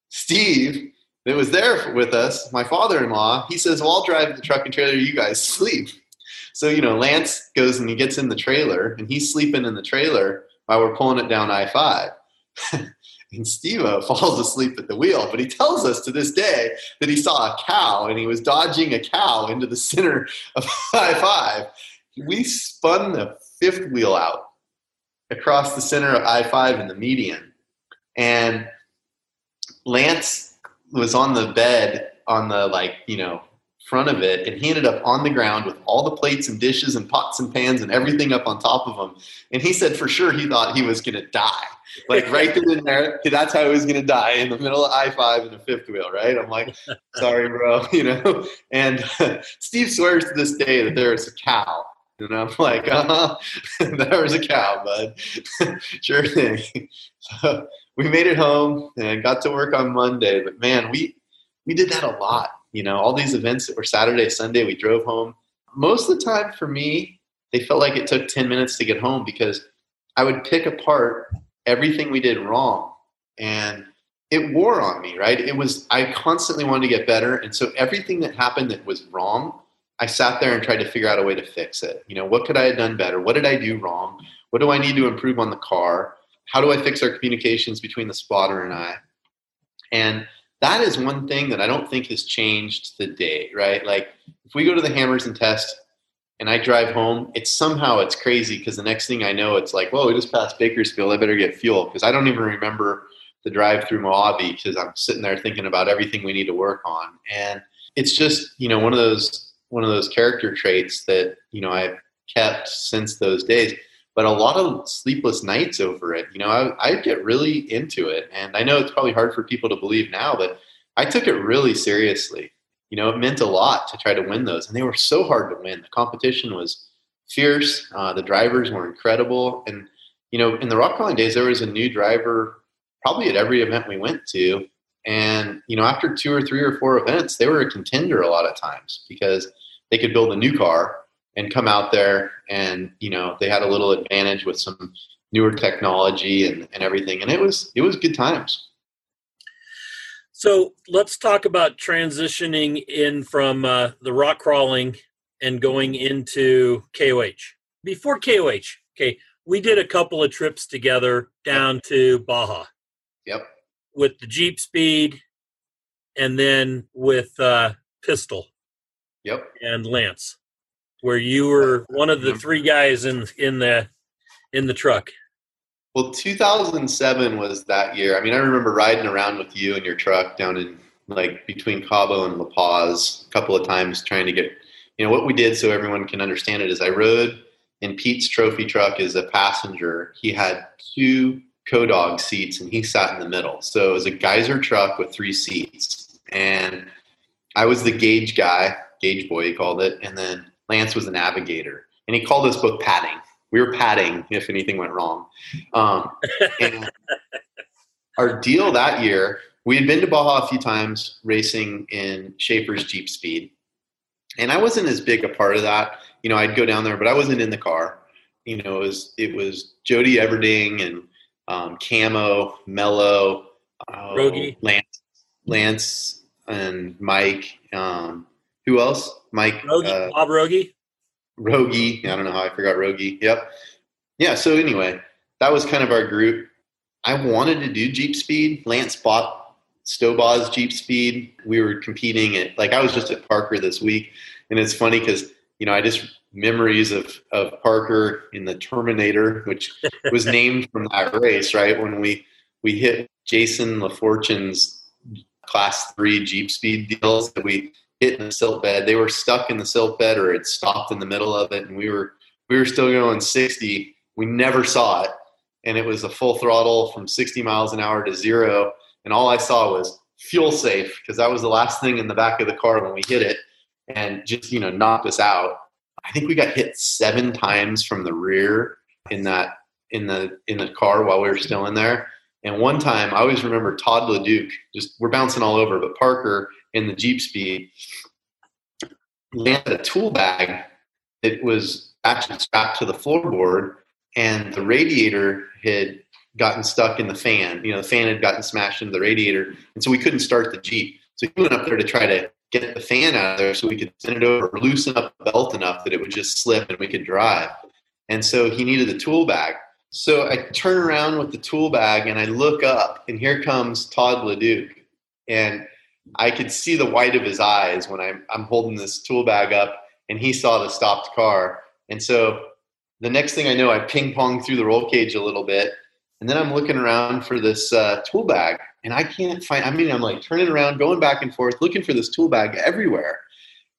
Steve that was there with us, my father-in-law, he says, "Well, I'll drive the truck and trailer. You guys sleep." So you know, Lance goes and he gets in the trailer, and he's sleeping in the trailer while we're pulling it down I five. and Steve uh, falls asleep at the wheel, but he tells us to this day that he saw a cow and he was dodging a cow into the center of I five. We spun the fifth wheel out across the center of I five in the median, and Lance was on the bed on the like you know front of it and he ended up on the ground with all the plates and dishes and pots and pans and everything up on top of him. And he said for sure he thought he was going to die. Like right then and there that's how he was going to die in the middle of i5 in the fifth wheel right? I'm like sorry bro you know? And steve swears to this day that there is a cow and I'm like, uh huh, there was a cow, bud. sure thing. So we made it home and got to work on Monday. But man, we we did that a lot. You know, all these events that were Saturday, Sunday, we drove home. Most of the time for me, they felt like it took 10 minutes to get home because I would pick apart everything we did wrong. And it wore on me, right? It was, I constantly wanted to get better. And so everything that happened that was wrong, I sat there and tried to figure out a way to fix it. You know, what could I have done better? What did I do wrong? What do I need to improve on the car? How do I fix our communications between the spotter and I? And that is one thing that I don't think has changed today, right? Like if we go to the hammers and test and I drive home, it's somehow it's crazy because the next thing I know, it's like, whoa, we just passed Bakersfield. I better get fuel because I don't even remember the drive through Mojave because I'm sitting there thinking about everything we need to work on. And it's just, you know, one of those one of those character traits that, you know, I've kept since those days but a lot of sleepless nights over it. You know, I, I get really into it, and I know it's probably hard for people to believe now, but I took it really seriously. You know, it meant a lot to try to win those, and they were so hard to win. The competition was fierce. Uh, the drivers were incredible, and you know, in the rock crawling days, there was a new driver probably at every event we went to. And you know, after two or three or four events, they were a contender a lot of times because they could build a new car and come out there and you know they had a little advantage with some newer technology and, and everything and it was it was good times so let's talk about transitioning in from uh, the rock crawling and going into koh before koh okay we did a couple of trips together down to Baja. Yep. With the Jeep Speed, and then with uh, Pistol. Yep. And Lance, where you were one of the three guys in in the in the truck. Well, 2007 was that year. I mean, I remember riding around with you in your truck down in like between Cabo and La Paz a couple of times trying to get, you know, what we did so everyone can understand it is I rode in Pete's trophy truck as a passenger. He had two co-dog seats and he sat in the middle. So it was a Geiser truck with three seats. And I was the gauge guy, gauge boy, he called it. And then Lance was a navigator. And he called us both padding we were padding if anything went wrong. Um, and our deal that year, we had been to Baja a few times racing in Schaefer's Jeep Speed. And I wasn't as big a part of that. You know, I'd go down there, but I wasn't in the car. You know, it was, it was Jody Everding and um, Camo, Mello, uh, Lance, Lance, and Mike. Um, who else? Mike. Rogie, uh, Bob Rogie. Rogie. I don't know how I forgot Rogie. Yep. Yeah. So anyway, that was kind of our group. I wanted to do Jeep Speed. Lance bought Stobaugh's Jeep Speed. We were competing at like I was just at Parker this week, and it's funny because you know I just memories of of Parker in the Terminator, which was named from that race, right? When we we hit Jason LaFortune's Class Three Jeep Speed deals that we hit in the silt bed. They were stuck in the silt bed or it stopped in the middle of it, and we were we were still going 60. We never saw it, and it was a full throttle from 60 miles an hour to zero. And all I saw was fuel safe because that was the last thing in the back of the car when we hit it, and just you know knocked us out. I think we got hit seven times from the rear in that in the in the car while we were still in there. And one time, I always remember Todd LeDuc. Just we're bouncing all over, but Parker in the Jeep Speed landed a tool bag that was actually strapped to the floorboard, and the radiator had gotten stuck in the fan. You know, the fan had gotten smashed into the radiator, and so we couldn't start the Jeep. So he went up there to try to get the fan out of there so we could send it over, loosen up the belt enough that it would just slip and we could drive. And so he needed the tool bag. So I turn around with the tool bag and I look up, and here comes Todd LeDuc. And I could see the white of his eyes when I'm, I'm holding this tool bag up, and he saw the stopped car. And so the next thing I know, I ping pong through the roll cage a little bit, and then I'm looking around for this uh, tool bag, and I can't find. I mean, I'm like turning around, going back and forth, looking for this tool bag everywhere.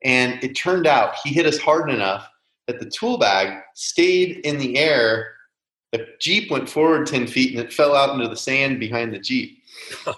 And it turned out he hit us hard enough that the tool bag stayed in the air. The Jeep went forward 10 feet and it fell out into the sand behind the Jeep. Oh,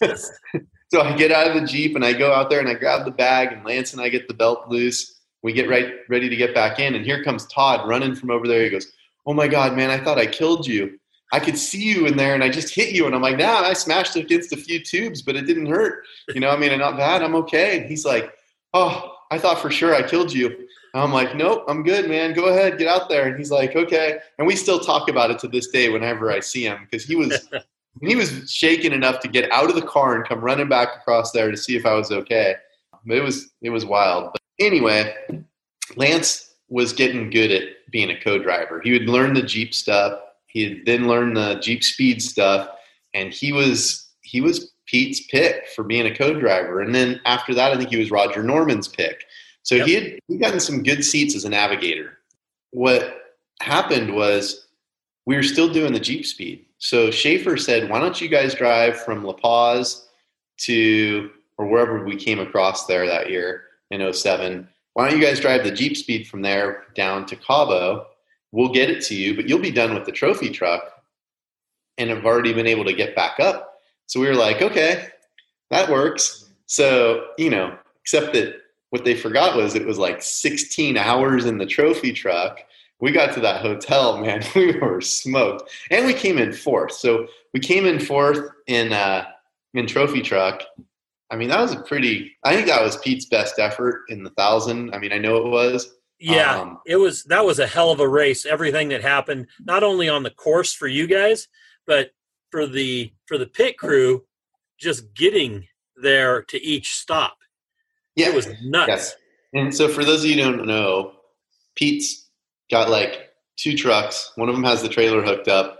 so I get out of the Jeep and I go out there and I grab the bag and Lance and I get the belt loose. We get right ready to get back in and here comes Todd running from over there. He goes, "Oh my God, man! I thought I killed you. I could see you in there and I just hit you." And I'm like, "Nah, I smashed against a few tubes, but it didn't hurt. You know, I mean, I'm not bad. I'm okay." And he's like, "Oh, I thought for sure I killed you." I'm like, "Nope, I'm good, man. Go ahead, get out there." And he's like, "Okay." And we still talk about it to this day whenever I see him because he was he was shaken enough to get out of the car and come running back across there to see if I was okay. It was it was wild. But anyway, Lance was getting good at being a co-driver. He would learn the Jeep stuff. He had then learned the Jeep speed stuff, and he was he was Pete's pick for being a co-driver. And then after that, I think he was Roger Norman's pick. So yep. he had he gotten some good seats as a navigator. What happened was we were still doing the Jeep speed. So Schaefer said, why don't you guys drive from La Paz to, or wherever we came across there that year in 07. Why don't you guys drive the Jeep speed from there down to Cabo? We'll get it to you, but you'll be done with the trophy truck and have already been able to get back up. So we were like, okay, that works. So, you know, except that what they forgot was it was like 16 hours in the trophy truck we got to that hotel, man, we were smoked, and we came in fourth. So we came in fourth in uh, in trophy truck. I mean, that was a pretty. I think that was Pete's best effort in the thousand. I mean, I know it was. Yeah, um, it was. That was a hell of a race. Everything that happened, not only on the course for you guys, but for the for the pit crew, just getting there to each stop. Yeah, it was nuts. Yes. And so, for those of you who don't know, Pete's got like two trucks. One of them has the trailer hooked up,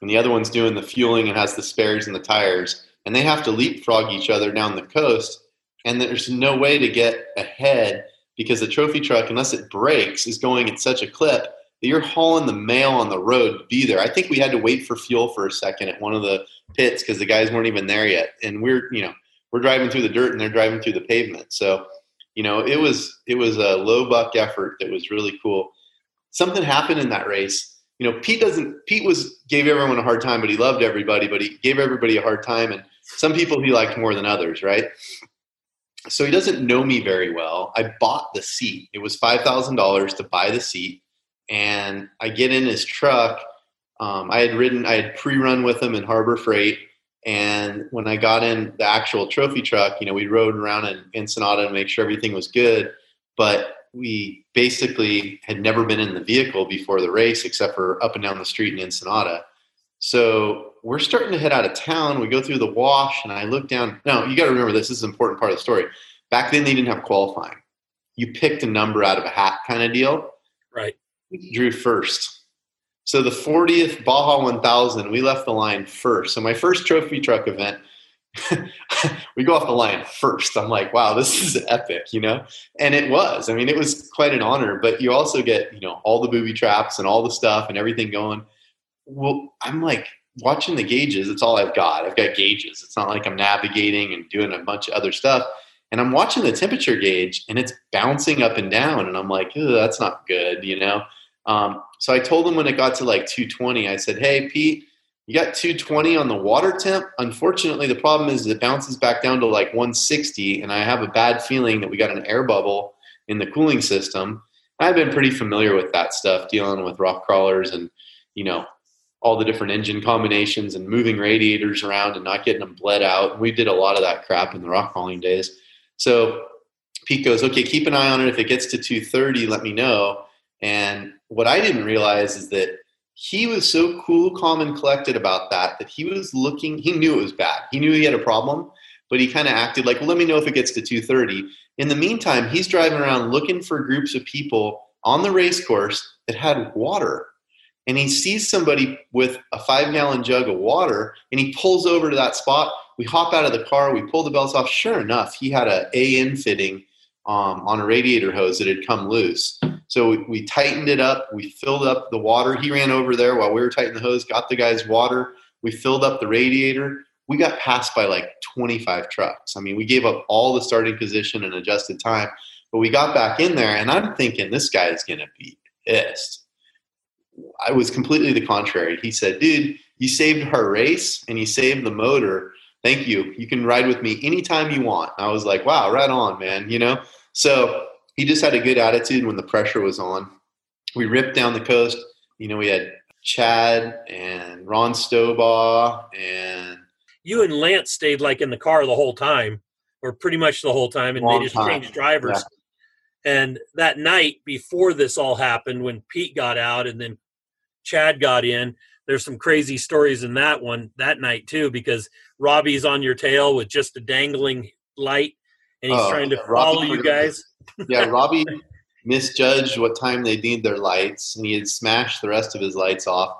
and the other one's doing the fueling and has the spares and the tires. And they have to leapfrog each other down the coast. And there's no way to get ahead because the trophy truck, unless it breaks, is going at such a clip that you're hauling the mail on the road to be there. I think we had to wait for fuel for a second at one of the pits because the guys weren't even there yet. And we're, you know, we're driving through the dirt and they're driving through the pavement. So, you know, it was it was a low buck effort that was really cool. Something happened in that race. You know, Pete doesn't Pete was gave everyone a hard time, but he loved everybody, but he gave everybody a hard time and some people he liked more than others, right? So he doesn't know me very well. I bought the seat. It was five thousand dollars to buy the seat, and I get in his truck. Um, I had ridden, I had pre-run with him in Harbor Freight, and when I got in the actual trophy truck, you know, we rode around in Ensenada to make sure everything was good. But we basically had never been in the vehicle before the race, except for up and down the street in Ensenada. So we're starting to head out of town. We go through the wash, and I look down. Now, you got to remember this, this is an important part of the story. Back then, they didn't have qualifying. You picked a number out of a hat kind of deal. Right. We drew first. So the 40th Baja 1000, we left the line first. So my first trophy truck event, we go off the line first. I'm like, wow, this is epic, you know? And it was. I mean, it was quite an honor, but you also get, you know, all the booby traps and all the stuff and everything going. Well, I'm like watching the gauges. It's all I've got. I've got gauges. It's not like I'm navigating and doing a bunch of other stuff. And I'm watching the temperature gauge and it's bouncing up and down. And I'm like, that's not good, you know? Um, so I told him when it got to like 220, I said, "Hey, Pete, you got 220 on the water temp. Unfortunately, the problem is it bounces back down to like 160, and I have a bad feeling that we got an air bubble in the cooling system. I've been pretty familiar with that stuff, dealing with rock crawlers and you know all the different engine combinations and moving radiators around and not getting them bled out. We did a lot of that crap in the rock crawling days. So Pete goes, okay, keep an eye on it. If it gets to 230, let me know. And what I didn't realize is that he was so cool, calm, and collected about that that he was looking, he knew it was bad. He knew he had a problem, but he kind of acted like, well, let me know if it gets to 230. In the meantime, he's driving around looking for groups of people on the race course that had water. And he sees somebody with a five gallon jug of water and he pulls over to that spot. We hop out of the car, we pull the belts off. Sure enough, he had a AN fitting um, on a radiator hose that had come loose. So we, we, tightened it up. We filled up the water. He ran over there while we were tightening the hose, got the guy's water. We filled up the radiator. We got passed by like 25 trucks. I mean, we gave up all the starting position and adjusted time, but we got back in there, and I'm thinking this guy is going to be pissed. I was completely the contrary. He said, dude, you saved her race and you saved the motor. Thank you. You can ride with me anytime you want. I was like, wow, right on, man. You know? So he just had a good attitude when the pressure was on. We ripped down the coast. You know, we had Chad and Ron Stobaugh and you and Lance stayed like in the car the whole time, or pretty much the whole time, and they just time. changed drivers. Yeah. And that night before this all happened, when Pete got out and then Chad got in, there's some crazy stories in that one that night too, because Robbie's on your tail with just a dangling light, and he's oh, trying to follow you guys yeah, Robbie misjudged what time they need their lights, and he had smashed the rest of his lights off.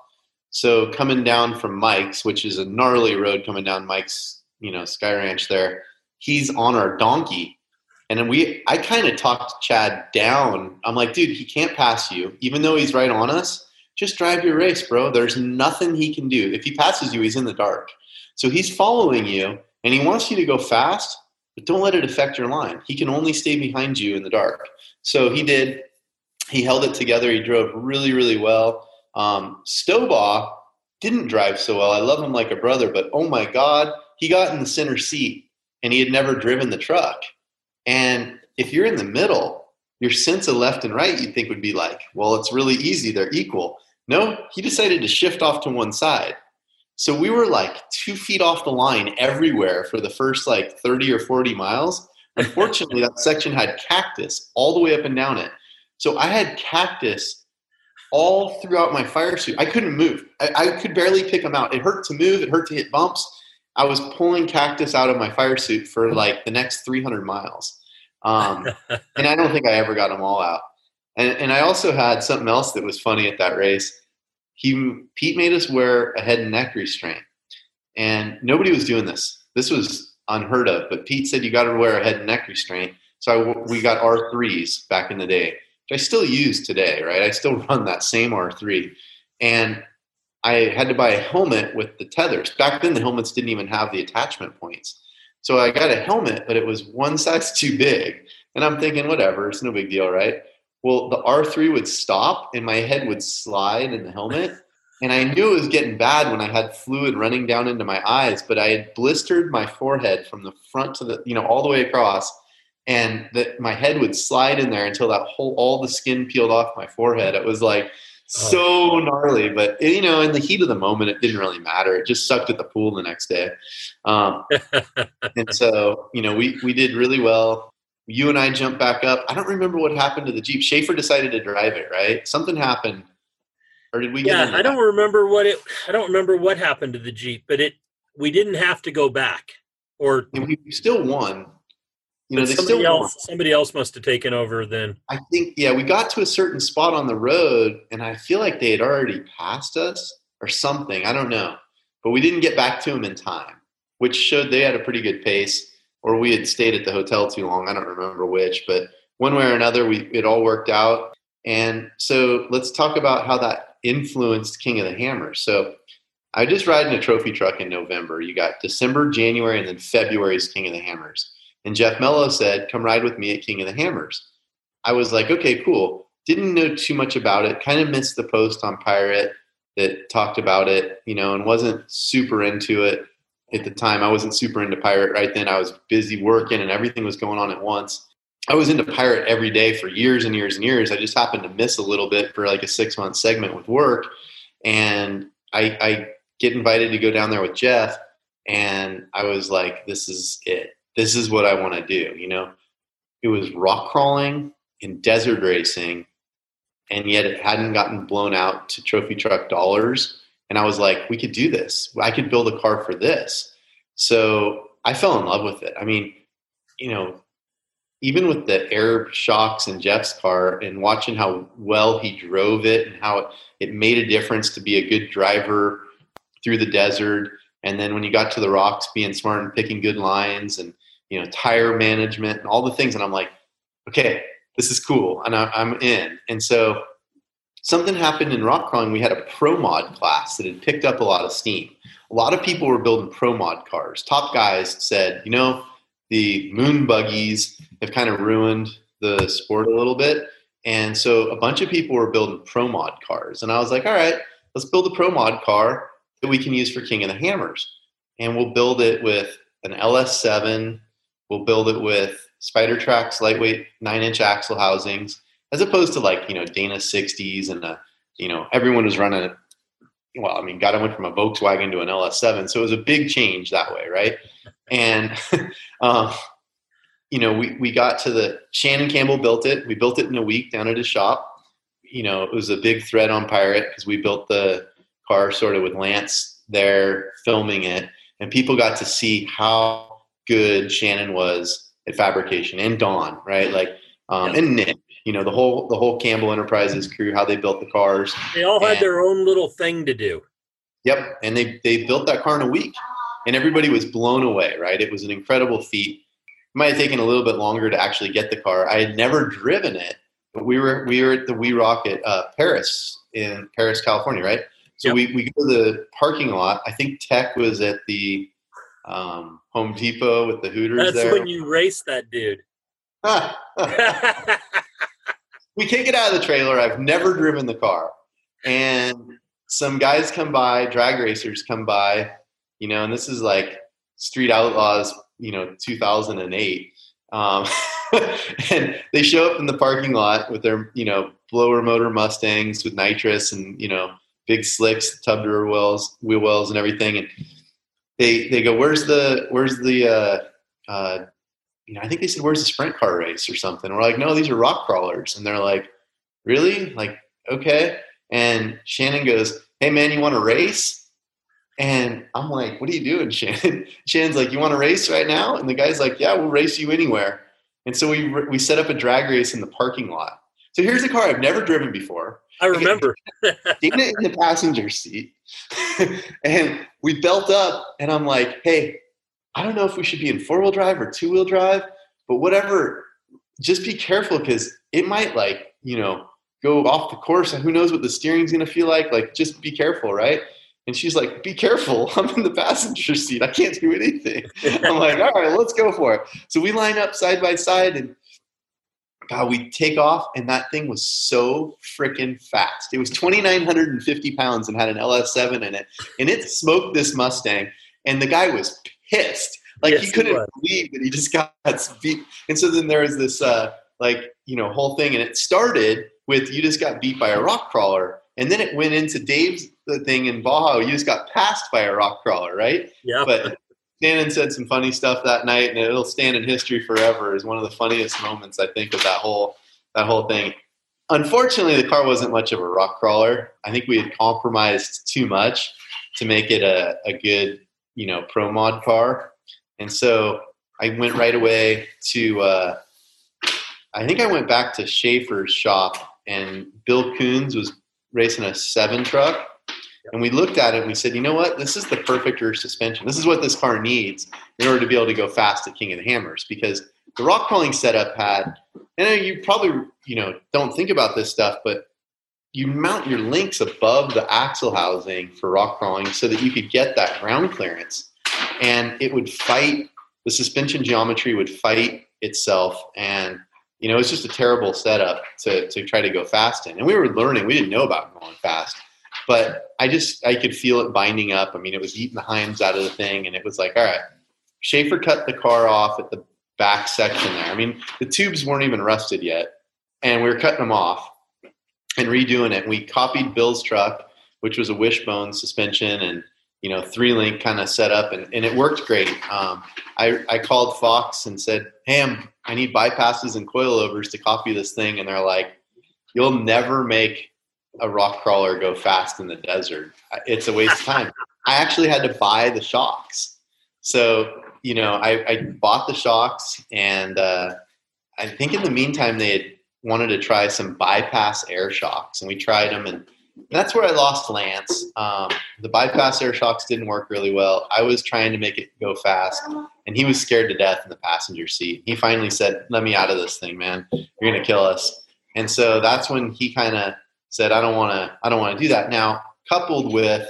So coming down from Mike's, which is a gnarly road coming down Mike's, you know, Sky Ranch there, he's on our donkey. And then we, I kind of talked Chad down. I'm like, dude, he can't pass you, even though he's right on us. Just drive your race, bro. There's nothing he can do. If he passes you, he's in the dark. So he's following you, and he wants you to go fast but don't let it affect your line. He can only stay behind you in the dark. So he did. He held it together. He drove really, really well. Um, Stobaugh didn't drive so well. I love him like a brother, but oh my God, he got in the center seat and he had never driven the truck. And if you're in the middle, your sense of left and right you'd think would be like, well, it's really easy. They're equal. No, he decided to shift off to one side. So we were like two feet off the line everywhere for the first like 30 or 40 miles. Unfortunately, that section had cactus all the way up and down it. So I had cactus all throughout my fire suit. I couldn't move. I, I, could barely pick them out. It hurt to move. It hurt to hit bumps. I was pulling cactus out of my fire suit for like the next 300 miles. Um, and I don't think I ever got them all out. And, and I also had something else that was funny at that race. He Pete made us wear a head and neck restraint, and nobody was doing this. This was unheard of. But Pete said you got to wear a head and neck restraint. So I, we got R3s back in the day, which I still use today. Right, I still run that same R3, and I had to buy a helmet with the tethers. Back then, the helmets didn't even have the attachment points. So I got a helmet, but it was one size too big. And I'm thinking, whatever, it's no big deal, right? Well, the R3 would stop and my head would slide in the helmet. And I knew it was getting bad when I had fluid running down into my eyes, but I had blistered my forehead from the front to the, you know, all the way across. And that my head would slide in there until that whole, all the skin peeled off my forehead. It was like so gnarly, but you know, in the heat of the moment, it didn't really matter. It just sucked at the pool the next day. Um, and so, you know, we, we did really well you and I jumped back up. I don't remember what happened to the Jeep. Schaefer decided to drive it, right? Something happened. Or did we Yeah, I don't remember what it I don't remember what happened to the Jeep, but it we didn't have to go back. Or and we still won. You know, somebody else won. somebody else must have taken over then. I think yeah, we got to a certain spot on the road and I feel like they had already passed us or something. I don't know. But we didn't get back to them in time, which showed they had a pretty good pace or we had stayed at the hotel too long. I don't remember which, but one way or another, we it all worked out. And so let's talk about how that influenced King of the Hammers. So I just ride in a trophy truck in November. You got December, January, and then February is King of the Hammers. And Jeff Mello said, "Come ride with me at King of the Hammers." I was like, "Okay, cool." Didn't know too much about it. Kind of missed the post on Pirate that talked about it, you know, and wasn't super into it at the time. I wasn't super into pirate right then. I was busy working and everything was going on at once. I was into pirate every day for years and years and years. I just happened to miss a little bit for like a six month segment with work. And I, I get invited to go down there with Jeff. And I was like, this is it. This is what I want to do. You know, it was rock crawling and desert racing. And yet it hadn't gotten blown out to trophy truck dollars and I was like, we could do this. I could build a car for this. So I fell in love with it. I mean, you know, even with the air shocks in Jeff's car and watching how well he drove it and how it, it made a difference to be a good driver through the desert. And then when you got to the rocks, being smart and picking good lines and, you know, tire management and all the things. And I'm like, okay, this is cool. And I, I'm in. And so something happened in rock crawling. We had a pro mod class that had picked up a lot of steam. A lot of people were building pro mod cars. Top guys said, you know, the moon buggies have kind of ruined the sport a little bit. And so a bunch of people were building pro mod cars. And I was like, all right, let's build a pro mod car that we can use for King of the Hammers. And we'll build it with an LS7. We'll build it with Spider Tracks lightweight nine inch axle housings as opposed to like you know Dana 60s and you know everyone was running. Well, I mean, God, I went from a Volkswagen to an LS7, so it was a big change that way, right? And um, you know, we we got to the Shannon Campbell built it. We built it in a week down at his shop. You know, it was a big thread on Pirate because we built the car sort of with Lance there filming it, and people got to see how good Shannon was at fabrication and Don, right? Like, um, and Nick, you know the whole the whole Campbell Enterprises crew, how they built the cars. They all had and, their own little thing to do. Yep, and they they built that car in a week, and everybody was blown away. Right, it was an incredible feat. It might have taken a little bit longer to actually get the car. I had never driven it, but we were we were at the We Rock at uh, Perris in Paris, California, right? So yep. we we go to the parking lot. I think Tech was at the um, Home Depot with the Hooters. That's there. when you raced that dude. we take it out of the trailer. I've never driven the car. And some guys come by, drag racers come by, you know, and this is like Street Outlaws, you know, 2008. Um, and they show up in the parking lot with their, you know, blower motor Mustangs with nitrous and, you know, big slicks, tub rear wheels, wheel wells and everything. And they, they go, where's the, where's the, uh, uh, you know, I think they said, where's the sprint car race or something? We're like, no, these are rock crawlers. And they're like, really? Like, okay. And Shannon goes, hey man, you want to race? And I'm like, what are you doing, Shannon? Shannon's like, you want to race right now? And the guy's like, yeah, we'll race you anywhere. And so we, we set up a drag race in the parking lot. So here's a car I've never driven before. I remember. Dana in the passenger seat, and we belt up, and I'm like, "Hey, I don't know if we should be in four wheel drive or two wheel drive, but whatever. Just be careful because it might like you know go off the course, and who knows what the steering's gonna feel like. Like, just be careful, right?" And she's like, "Be careful! I'm in the passenger seat. I can't do anything." I'm like, "All right, let's go for it." So we line up side by side, and God, we take off, and that thing was so freaking fast. It was 2,950 pounds and had an LS7 in it, and it smoked this Mustang. And the guy was pissed, like Yes, he he couldn't was. believe that he just got beat. And so then there was this, uh, like you know, whole thing, and it started with you just got beat by a rock crawler, and then it went into Dave's the thing in Baja. You just got passed by a rock crawler, right? yeah. but Shannon said some funny stuff that night, and it'll stand in history forever. Is one of the funniest moments I think of that whole that whole thing. Unfortunately, the car wasn't much of a rock crawler. I think we had compromised too much to make it a, a good, you know, pro mod car, and so I went right away to. Uh, I think I went back to Schaefer's shop, and Bill Coons was racing a seven truck, and we looked at it and we said, you know what? This is the perfect rear suspension. This is what this car needs in order to be able to go fast at King of the Hammers because the rock crawling setup had, and you probably, you know, don't think about this stuff, but you mount your links above the axle housing for rock crawling so that you could get that ground clearance. And it would fight, the suspension geometry would fight itself. And, you know, it's just a terrible setup to, to try to go fast in. And we were learning, we didn't know about going fast but I just I could feel it binding up. I mean, it was eating the Heims out of the thing, and it was like, all right. Schaefer cut the car off at the back section there. I mean, the tubes weren't even rusted yet, and we were cutting them off and redoing it. We copied Bill's truck, which was a wishbone suspension and you know three link kind of setup, and, and it worked great. Um, I I called Fox and said, "Hey, I'm, I need bypasses and coilovers to copy this thing," and they're like, "You'll never make." a rock crawler go fast in the desert. It's a waste of time. I actually had to buy the shocks. So, you know, I, I bought the shocks and uh, I think in the meantime they had wanted to try some bypass air shocks and we tried them and that's where I lost Lance. Um, the bypass air shocks didn't work really well. I was trying to make it go fast and he was scared to death in the passenger seat. He finally said, let me out of this thing, man. You're to kill us. And so that's when he kind of said I don't want to I don't want to do that. Now, coupled with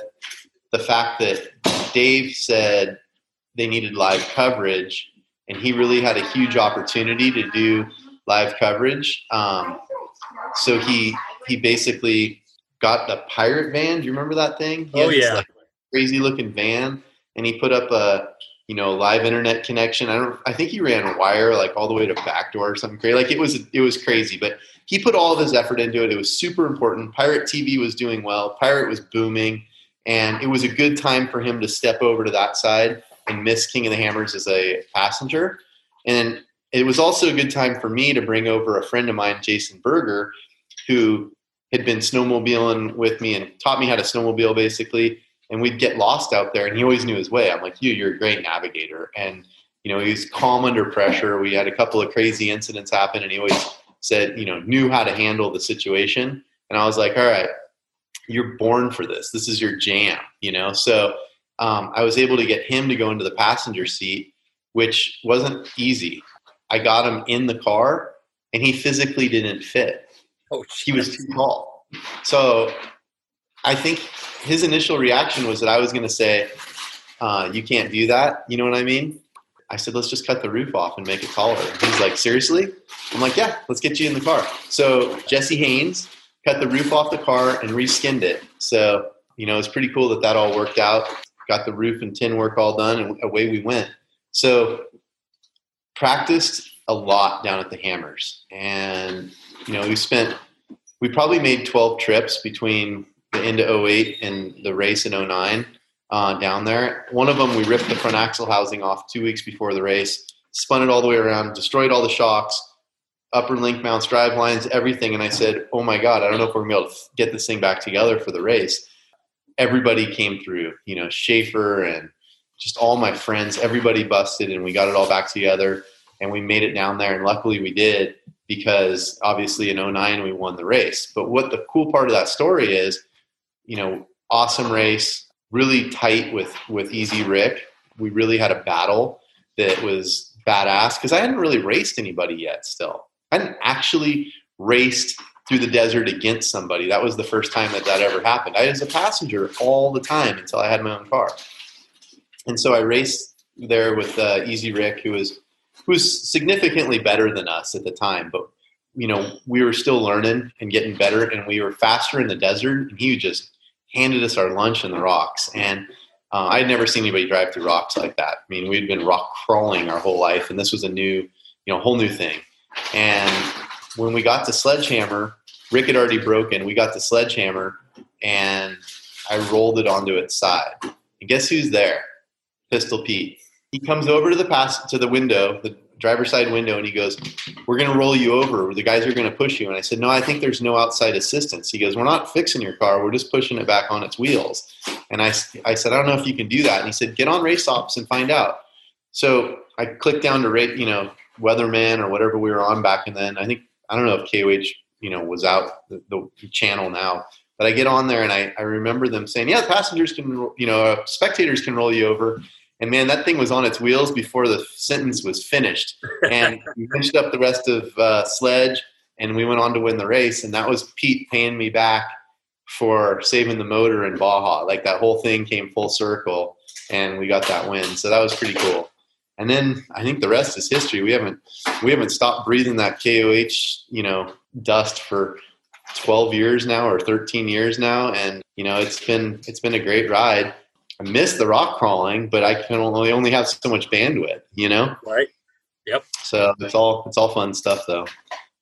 the fact that Dave said they needed live coverage, and he really had a huge opportunity to do live coverage. Um, so he he basically got the pirate van. Do you remember that thing? He Oh, had this, yeah. like, crazy looking van, and he put up a you know live internet connection. I don't. I think he ran a wire like all the way to backdoor or something crazy. Like it was it was crazy, but he put all of his effort into it. It was super important. Pirate TV was doing well. Pirate was booming, and it was a good time for him to step over to that side and miss King of the Hammers as a passenger. And it was also a good time for me to bring over a friend of mine, Jason Berger, who had been snowmobiling with me and taught me how to snowmobile basically. And we'd get lost out there, and he always knew his way. I'm like, you, you're a great navigator. And, you know, he was calm under pressure. We had a couple of crazy incidents happen, and he always said, you know, knew how to handle the situation. And I was like, all right, you're born for this. This is your jam, you know? So um, I was able to get him to go into the passenger seat, which wasn't easy. I got him in the car and he physically didn't fit. Oh, He was too tall. So I think his initial reaction was that I was going to say, uh, you can't do that. You know what I mean? I said, let's just cut the roof off and make it taller. He's like, seriously? I'm like, yeah, let's get you in the car. So Jesse Haines cut the roof off the car and reskinned it. So, you know, it's pretty cool that that all worked out. Got the roof and tin work all done, and away we went. So, practiced a lot down at the Hammers. And, you know, we spent, we probably made 12 trips between the end of 08 and the race in 09 uh, down there. One of them, we ripped the front axle housing off two weeks before the race, spun it all the way around, destroyed all the shocks, upper link mounts, drive lines, everything. And I said, oh my God, I don't know if we're going to be able to get this thing back together for the race. Everybody came through, you know, Schaefer and just all my friends, everybody busted and we got it all back together and we made it down there. And luckily we did. because obviously in 09 we won the race. But what the cool part of that story is, you know, awesome race, really tight with with Easy Rick. We really had a battle that was badass because I hadn't really raced anybody yet. Still, I hadn't actually raced through the desert against somebody. That was the first time that that ever happened. I was a passenger all the time until I had my own car, and so I raced there with uh, Easy Rick, who was who was significantly better than us at the time, but you know we were still learning and getting better, and we were faster in the desert, and he just handed us our lunch in the rocks and uh, I'd never seen anybody drive through rocks like that. I mean, we'd been rock crawling our whole life, and this was a new, you know, whole new thing. And when we got to Sledgehammer, Rick had already broken. We got the Sledgehammer, and I rolled it onto its side. And guess who's there? Pistol Pete. He comes over to the pass to the window, the driver's side window, and he goes, "We're going to roll you over. The guys are going to push you." And I said, "No, I think there's no outside assistance." He goes, "We're not fixing your car. We're just pushing it back on its wheels." And I, I said, "I don't know if you can do that." And he said, "Get on race ops and find out." So I clicked down to rate, you know, Weatherman or whatever we were on back and then. I think I don't know if KOH, you know, was out the, the channel now. But I get on there and I, I remember them saying, "Yeah, passengers can, you know, uh, spectators can roll you over." And man, that thing was on its wheels before the sentence was finished. And we finished up the rest of uh, Sledge, and we went on to win the race. And that was Pete paying me back for saving the motor in Baja. Like that whole thing came full circle, and we got that win. So that was pretty cool. And then I think the rest is history. We haven't we haven't stopped breathing that KOH you know dust for 12 years now or 13 years now, and you know it's been it's been a great ride I miss the rock crawling, but I can only only have so much bandwidth, you know. Right. Yep. So it's all it's all fun stuff though.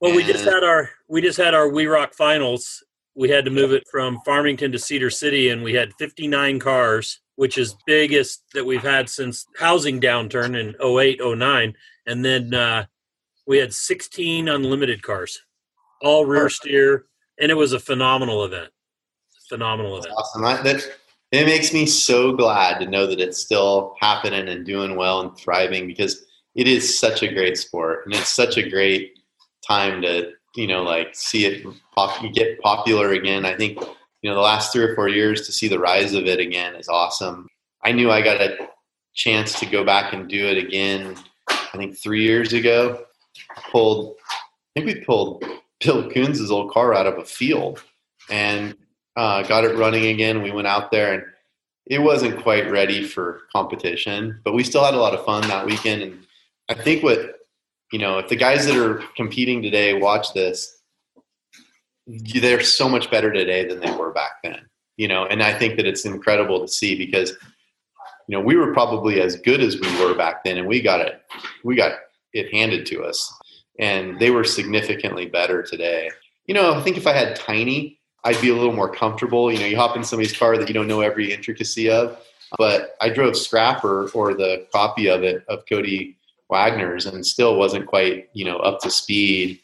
Well, and we just had our we just had our We Rock finals. We had to move it from Farmington to Cedar City, and we had 59 cars, which is biggest that we've had since housing downturn in 08, 09. And then uh, we had 16 unlimited cars, all rear steer, and it was a phenomenal event. Phenomenal event. Awesome. I, that it makes me so glad to know that it's still happening and doing well and thriving because it is such a great sport and it's such a great time to you know like see it pop, get popular again. I think you know the last three or four years to see the rise of it again is awesome. I knew i got a chance to go back and do it again i think three years ago. Pulled i think we pulled bill Coons' old car out of a field and uh, got it running again. We went out there and it wasn't quite ready for competition, but we still had a lot of fun that weekend. And I think what, you know, if the guys that are competing today watch this, they're so much better today than they were back then, you know, and I think that it's incredible to see because, you know, we were probably as good as we were back then and we got it, we got it handed to us and they were significantly better today. You know, I think if I had Tiny, I'd be a little more comfortable. You know, you hop in somebody's car that you don't know every intricacy of. But I drove Scrapper or the copy of it of Cody Waggoner's and still wasn't quite, you know, up to speed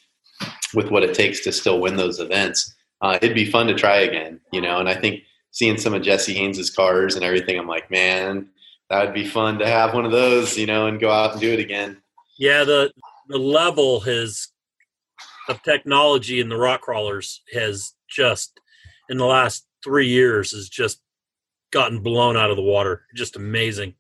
with what it takes to still win those events. Uh, it'd be fun to try again, you know, and I think seeing some of Jesse Haines's cars and everything, I'm like, man, that would be fun to have one of those, you know, and go out and do it again. Yeah, the the level has of technology in the rock crawlers has just in the last three years has just gotten blown out of the water. Just amazing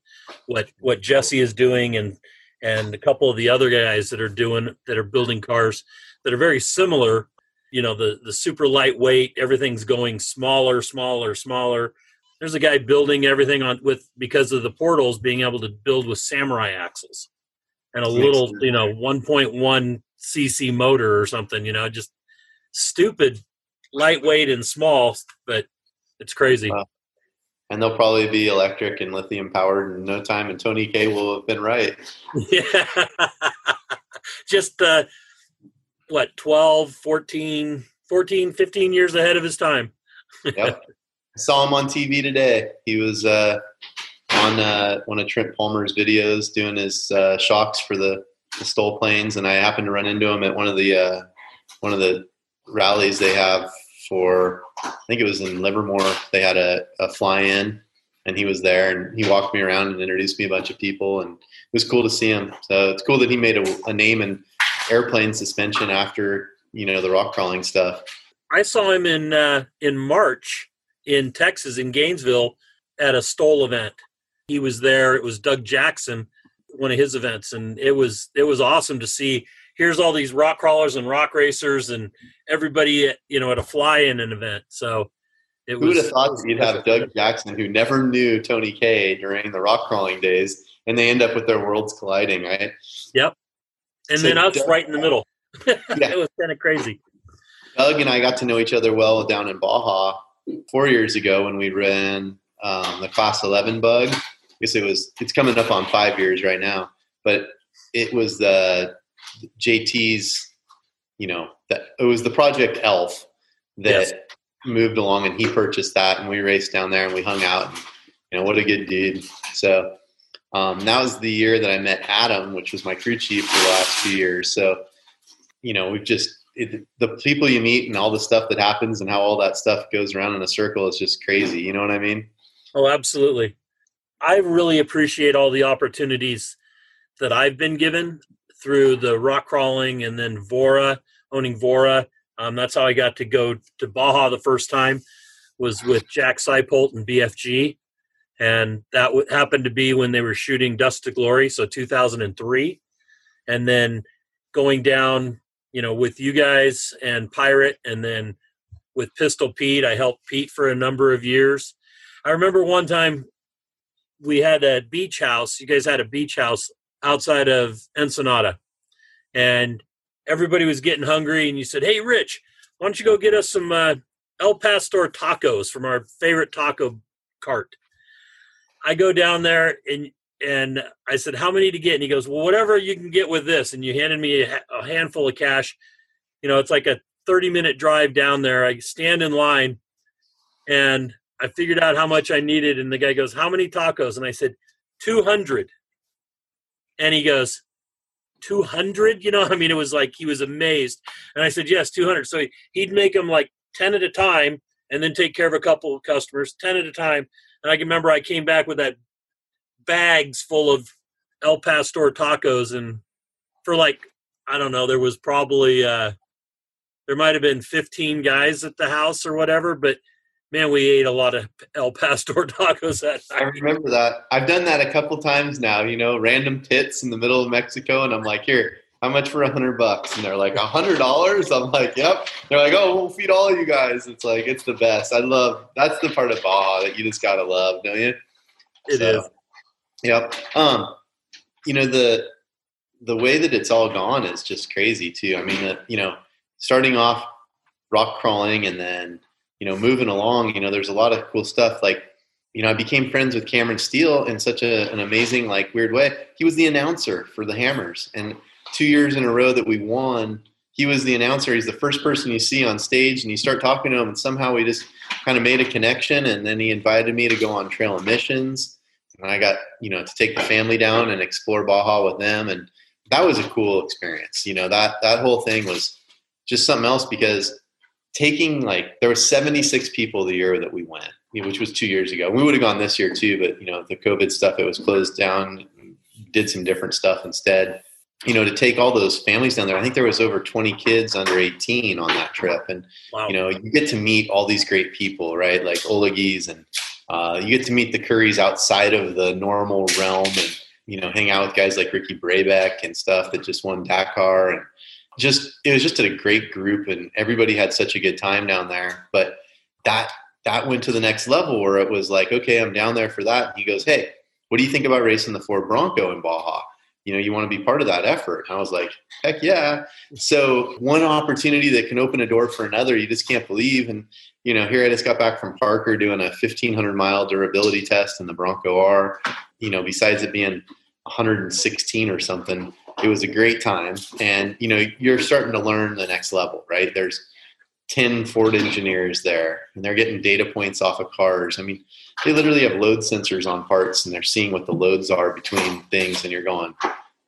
what what Jesse is doing and and a couple of the other guys that are doing that are building cars that are very similar. You know, the the super lightweight, everything's going smaller, smaller, smaller. There's a guy building everything on with because of the portals being able to build with samurai axles and a little, you know, 1.1 cc motor or something. You know, just stupid lightweight and small, but it's crazy. Wow. And they'll probably be electric and lithium powered in no time. And Tony K will have been right. Yeah. Just, uh, what, 12, 14, 14, 15 years ahead of his time. yep. I saw him on TV today. He was uh, on uh, one of Trent Palmer's videos doing his uh, shocks for the, the STOL planes, and I happened to run into him at one of the uh, one of the rallies they have for I think it was in Livermore. They had a, a fly in and he was there and he walked me around and introduced me a bunch of people and it was cool to see him. So it's cool that he made a, a name in airplane suspension after you know the rock crawling stuff. I saw him in uh, in March in Texas in Gainesville at a STOL event. He was there. It was Doug Jackson, one of his events, and it was it was awesome to see. Here's all these rock crawlers and rock racers and everybody, you know, at a fly-in an event. So it who would have thought that you'd have Doug Jackson, who never knew Tony Kay during the rock crawling days, and they end up with their worlds colliding, right? Yep. And so then us Doug, right in the middle. yeah. it was kind of crazy. Doug and I got to know each other well down in Baja four years ago when we ran um, the Class 11 bug. I guess it was. It's coming up on five years right now, but it was the JT's. You know that it was the Project Elf that yes. moved along, and he purchased that, and we raced down there, and we hung out. And, you know what a good dude. So um, that was the year that I met Adam, which was my crew chief for the last two years. So, you know, we've just it, the people you meet and all the stuff that happens and how all that stuff goes around in a circle is just crazy. You know what I mean? Oh, absolutely. I really appreciate all the opportunities that I've been given through the rock crawling and then Vora, owning Vora. Um, that's how I got to go to Baja the first time was with Jack Seipolt and BFG and that w- happened to be when they were shooting Dust to Glory, so 2003, and then going down, you know, with you guys and Pirate, and then with Pistol Pete, I helped Pete for a number of years. I remember one time we had a beach house. You guys had a beach house outside of Ensenada, and everybody was getting hungry. And you said, "Hey, Rich, why don't you go get us some uh, El Pastor tacos from our favorite taco cart?" I go down there and and I said, "How many to get?" And he goes, "Well, whatever you can get with this." And you handed me a, a handful of cash. You know, it's like a 30 minute drive down there. I stand in line, and I figured out how much I needed. And the guy goes, "How many tacos?" And I said, 200. And he goes, 200 you know i mean it was like he was amazed. And i said yes 200 so he'd make them like 10 at a time and then take care of a couple of customers 10 at a time. And I can remember I came back with that bags full of El Pastor tacos, and for like I don't know, there was probably uh, there might have been 15 guys at the house or whatever, but man, we ate a lot of El Pastor tacos that night. I remember that. I've done that a couple times now. You know, random tits in the middle of Mexico, and I'm like, here, how much for a hundred bucks? And they're like, a hundred dollars? I'm like, yep. They're like, oh, we'll feed all of you guys. It's like, it's the best. I love, that's the part of Baja that you just gotta love, don't you? It so, is. Yep. Um, you know, the, the way that it's all gone is just crazy too. I mean, uh, you know, starting off rock crawling and then, you know, moving along, you know, there's a lot of cool stuff like, you know, I became friends with Cameron Steele in such a, an amazing, like, weird way. He was the announcer for the Hammers, and two years in a row that we won, he was the announcer. He's the first person you see on stage, and you start talking to him, and somehow we just kind of made a connection. And then he invited me to go on trail missions, and I got you know to take the family down and explore Baja with them, and that was a cool experience. You know that that whole thing was just something else because taking like there were 76 people the year that we went, which was two years ago. We would have gone this year too, but you know the COVID stuff it was closed down. Did some different stuff instead you know, to take all those families down there, I think there was over 20 kids under 18 on that trip. And, wow. you know, you get to meet all these great people, right? Like Olegis and uh, you get to meet the Currys outside of the normal realm and, you know, hang out with guys like Ricky Brabec and stuff that just won Dakar. And just, it was just a great group and everybody had such a good time down there. But that, that went to the next level where it was like, okay, I'm down there for that. And he goes, Hey, what do you think about racing the Ford Bronco in Baja? you know you want to be part of that effort and i was like heck yeah so one opportunity that can open a door for another you just can't believe and you know here i just got back from parker doing a 1500 mile durability test in the bronco r you know besides it being 116 or something it was a great time. And you know you're starting to learn the next level right? There's 10 ford engineers there and they're getting data points off of cars. I mean they literally have load sensors on parts and they're seeing what the loads are between things and you're going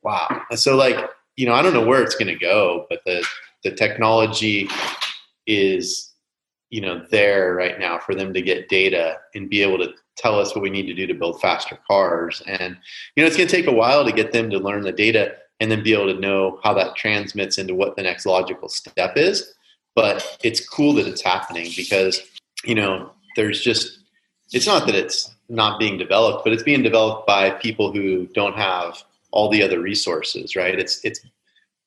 wow. So like you know i don't know where it's going to go but the the technology is you know there right now for them to get data and be able to tell us what we need to do to build faster cars. And you know it's going to take a while to get them to learn the data and then be able to know how that transmits into what the next logical step is. But it's cool that it's happening because, you know, there's just, it's not that it's not being developed, but it's being developed by people who don't have all the other resources, right? It's, it's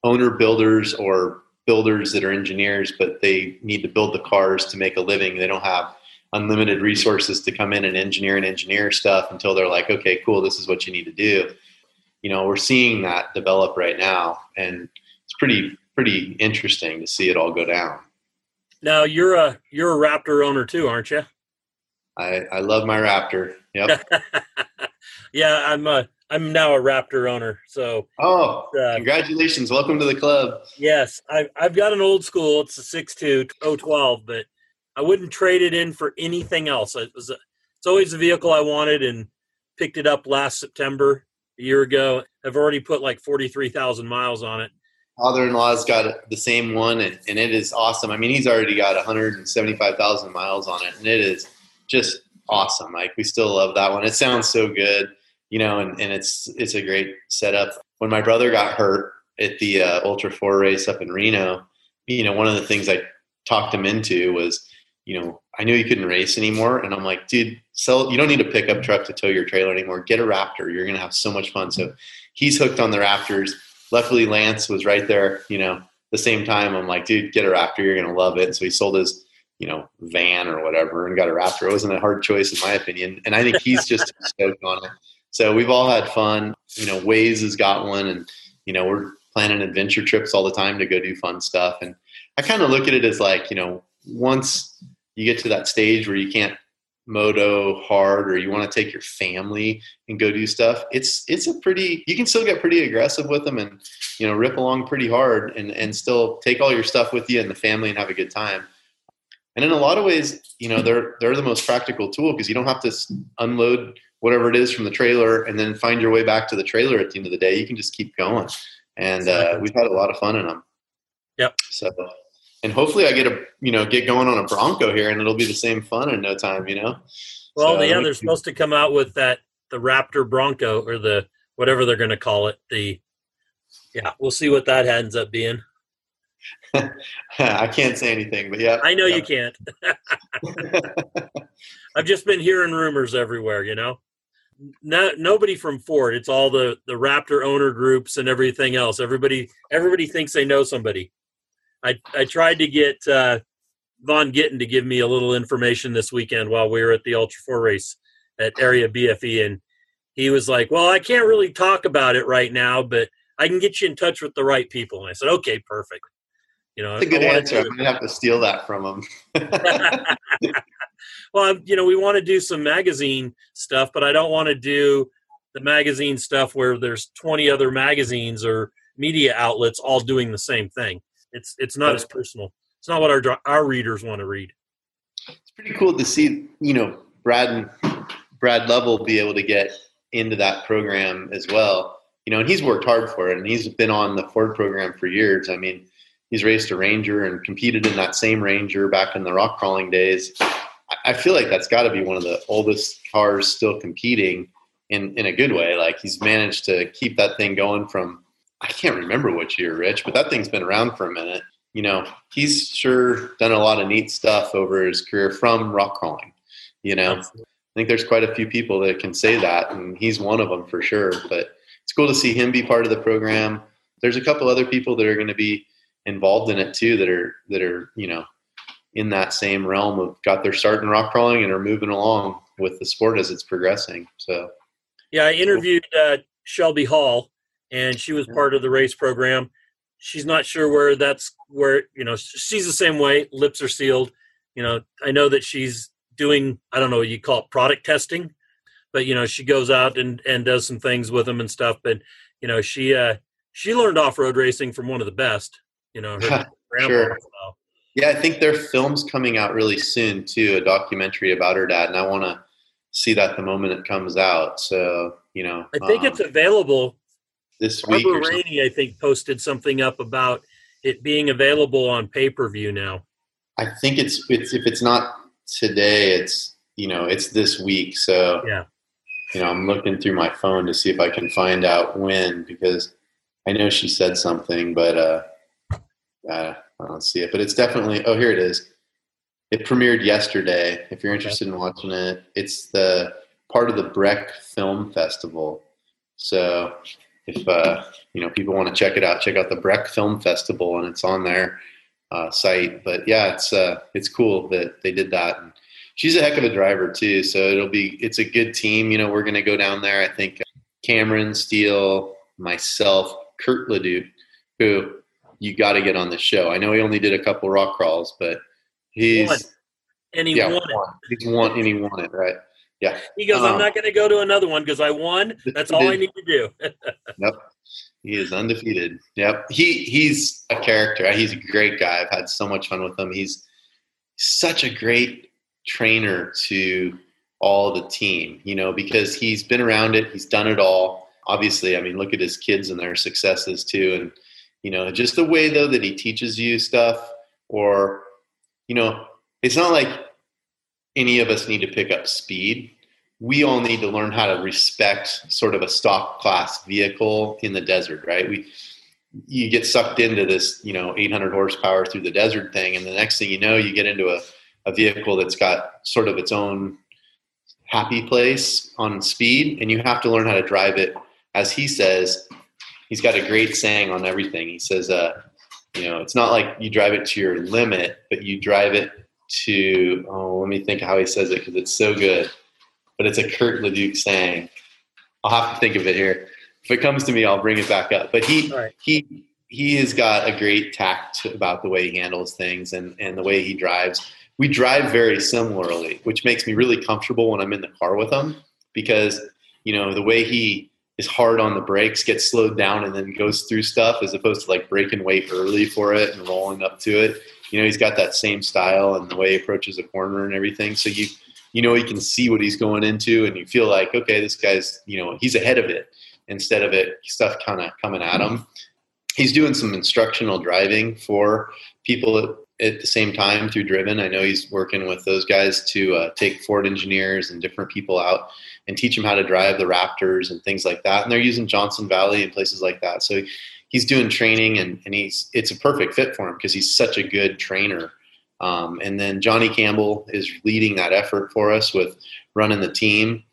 owner builders or builders that are engineers, but they need to build the cars to make a living. They don't have unlimited resources to come in and engineer and engineer stuff until they're like, okay, cool, this is what you need to do. You know, we're seeing that develop right now, and it's pretty pretty interesting to see it all go down. Now you're a you're a Raptor owner too, aren't you? I I love my Raptor. Yep. yeah, I'm a I'm now a Raptor owner. So oh, uh, congratulations! Welcome to the club. Yes, I've I've got an old school. It's a six two oh twelve, but I wouldn't trade it in for anything else. It was a, it's always the vehicle I wanted, and picked it up last September a year ago. I've already put like forty three thousand miles on it. Father-in-law's got the same one, and, and it is awesome. I mean, he's already got one hundred and seventy five thousand miles on it, and it is just awesome. Like we still love that one. It sounds so good, you know, and, and it's it's a great setup. When my brother got hurt at the uh, Ultra Four race up in Reno, you know, one of the things I talked him into was you know, I knew he couldn't race anymore. And I'm like, dude, sell, you don't need a pickup truck to tow your trailer anymore. Get a Raptor. You're going to have so much fun. So he's hooked on the Raptors. Luckily, Lance was right there, you know, the same time. I'm like, dude, get a Raptor. You're going to love it. So he sold his, you know, van or whatever and got a Raptor. It wasn't a hard choice, in my opinion. And I think he's just stoked on it. So we've all had fun. You know, Waze has got one and, you know, we're planning adventure trips all the time to go do fun stuff. And I kind of look at it as like, you know, once you get to that stage where you can't moto hard or you want to take your family and go do stuff it's it's a pretty you can still get pretty aggressive with them and you know rip along pretty hard and and still take all your stuff with you and the family and have a good time. And in a lot of ways you know they're they're the most practical tool because you don't have to unload whatever it is from the trailer and then find your way back to the trailer at the end of the day. You can just keep going. And uh, we've had a lot of fun in them yep. So and hopefully I get a you know get going on a Bronco here, and it'll be the same fun in no time. You know. Well, so, yeah, they're supposed to come out with that the Raptor Bronco or the whatever they're going to call it. The yeah, we'll see what that ends up being. I can't say anything, but yeah, I know yeah. you can't. I've just been hearing rumors everywhere. You know, no, nobody from Ford. It's all the the Raptor owner groups and everything else. Everybody everybody thinks they know somebody. I, I tried to get uh, Vaughn Gittin to give me a little information this weekend while we were at the Ultra 4 race at Area BFE. And he was like, Well, I can't really talk about it right now, but I can get you in touch with the right people. And I said, Okay, perfect. You know, That's a good answer. I'm going to have to steal that from him. well, you know, we want to do some magazine stuff, but I don't want to do the magazine stuff where there's 20 other magazines or media outlets all doing the same thing. It's it's not as personal. It's not what our our readers want to read. It's pretty cool to see, you know, Brad and Brad Lovell be able to get into that program as well. You know, and he's worked hard for it, and he's been on the Ford program for years. I mean, he's raced a Ranger and competed in that same Ranger back in the rock crawling days. I feel like that's got to be one of the oldest cars still competing in in a good way. Like he's managed to keep that thing going from I can't remember which year, Rich, but that thing's been around for a minute. You know, he's sure done a lot of neat stuff over his career from rock crawling. You know, I think there's quite a few people that can say that, and he's one of them for sure. But it's cool to see him be part of the program. There's a couple other people that are going to be involved in it too that are that are you know in that same realm of got their start in rock crawling and are moving along with the sport as it's progressing. So, yeah, I interviewed uh, Shelby Hall and she was part of the race program. She's not sure where that's where you know she's the same way. Lips are sealed. You know, I know that she's doing I don't know what you call it product testing, but you know she goes out and and does some things with them and stuff. But you know she uh she learned off road racing from one of the best. You know, her sure. Yeah, I think their film's coming out really soon too, a documentary about her dad, and I want to see that the moment it comes out. So you know, I think um, it's available this week. Barbara Rainey, I think, posted something up about it being available on pay per view now. I think it's it's if it's not today, it's you know it's this week. So yeah, you know I'm looking through my phone to see if I can find out when because I know she said something, but uh, uh, I don't see it. But it's definitely. Oh, here it is. It premiered yesterday. If you're interested in watching it, it's the part of the Breck Film Festival. So if uh, you know people want to check it out, check out the Breck Film Festival, and it's on their uh, site. But yeah, it's uh, it's cool that they did that. And she's a heck of a driver too, so it'll be it's a good team. You know, we're going to go down there. I think Cameron Steele, myself, Curt LeDuc, who you got to get on the show. I know he only did a couple rock crawls, but he's Won. And he yeah, won it. won. He's won and he won it right. Yeah. He goes, I'm Um, not going to go to another one because I won. That's all I need to do. Yep. He is undefeated. Yep. He he's a character. He's a great guy. I've had so much fun with him. He's such a great trainer to all the team, you know, because he's been around it, he's done it all. Obviously, I mean, look at his kids and their successes too. And, you know, just the way though that he teaches you stuff, or, you know, it's not like any of us need to pick up speed. We all need to learn how to respect sort of a stock class vehicle in the desert, right? We you get sucked into this, you know, 800 horsepower through the desert thing, and the next thing you know, you get into a, a vehicle that's got sort of its own happy place on speed, and you have to learn how to drive it. As he says, he's got a great saying on everything. He says, uh, you know, it's not like you drive it to your limit, but you drive it to, oh, let me think how he says it because it's so good. But it's a Curt LeDuc saying. I'll have to think of it here. If it comes to me, I'll bring it back up. But he right. he he has got a great tact about the way he handles things and, and the way he drives. We drive very similarly, which makes me really comfortable when I'm in the car with him because, you know, the way he is hard on the brakes, gets slowed down and then goes through stuff as opposed to like breaking weight early for it and rolling up to it. You know, he's got that same style and the way he approaches a corner and everything. So you you know, you can see what he's going into and you feel like, okay, this guy's, you know, he's ahead of it instead of it stuff kind of coming at him. He's doing some instructional driving for people at, at the same time through Driven. I know he's working with those guys to uh, take Ford engineers and different people out and teach them how to drive the Raptors and things like that. And they're using Johnson Valley and places like that. So he's doing training and, and he's it's a perfect fit for him because he's such a good trainer. Um, and then Johnny Campbell is leading that effort for us with running the team.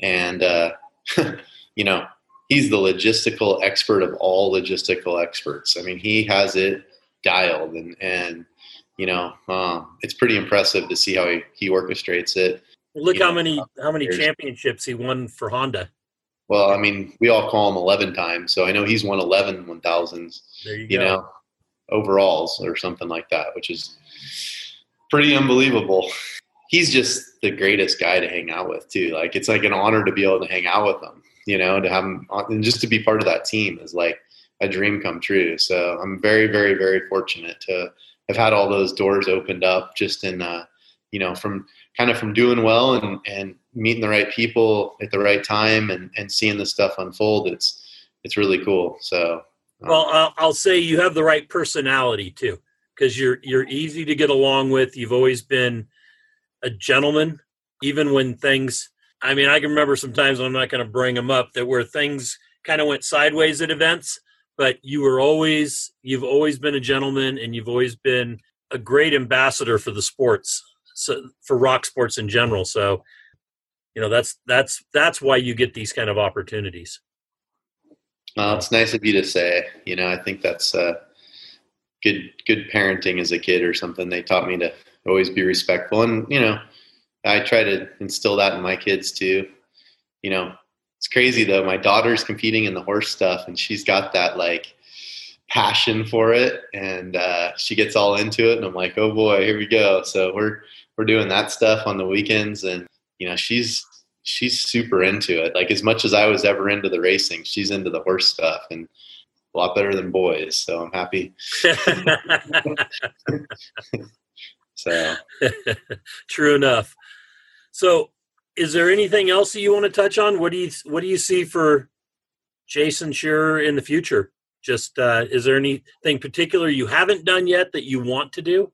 And, uh, you know, he's the logistical expert of all logistical experts. I mean, he has it dialed and, and, you know, um, it's pretty impressive to see how he, he orchestrates it. Look You how know, many how many championships he won for Honda. Well, I mean, we all call him 11 times. So I know he's won 11 1000s, you, you know, overalls or something like that, which is pretty unbelievable. He's just the greatest guy to hang out with too. Like it's like an honor to be able to hang out with him, you know, to have him on, and just to be part of that team is like a dream come true. So I'm very, very, very fortunate to have had all those doors opened up just in, uh, you know, from kind of from doing well and, and meeting the right people at the right time and, and seeing the stuff unfold. It's, it's really cool. So, um, Well, I'll, I'll say you have the right personality too, because you're you're easy to get along with. You've always been a gentleman, even when things. I mean, I can remember sometimes I'm not going to bring them up that where things kind of went sideways at events, but you were always you've always been a gentleman, and you've always been a great ambassador for the sports, so for rock sports in general. So, you know, that's that's that's why you get these kind of opportunities. Well, it's nice of you to say. You know, I think that's uh, good. Good parenting as a kid, or something. They taught me to always be respectful, and you know, I try to instill that in my kids too. You know, it's crazy though. My daughter's competing in the horse stuff, and she's got that like passion for it, and uh, she gets all into it. And I'm like, oh boy, here we go. So we're we're doing that stuff on the weekends, and you know, she's she's super into it. Like as much as I was ever into the racing, she's into the horse stuff and a lot better than boys. So I'm happy. So True enough. So, is there anything else that you want to touch on? What do you What do you see for Jason Scherer in the future? Just uh, is there anything particular you haven't done yet that you want to do?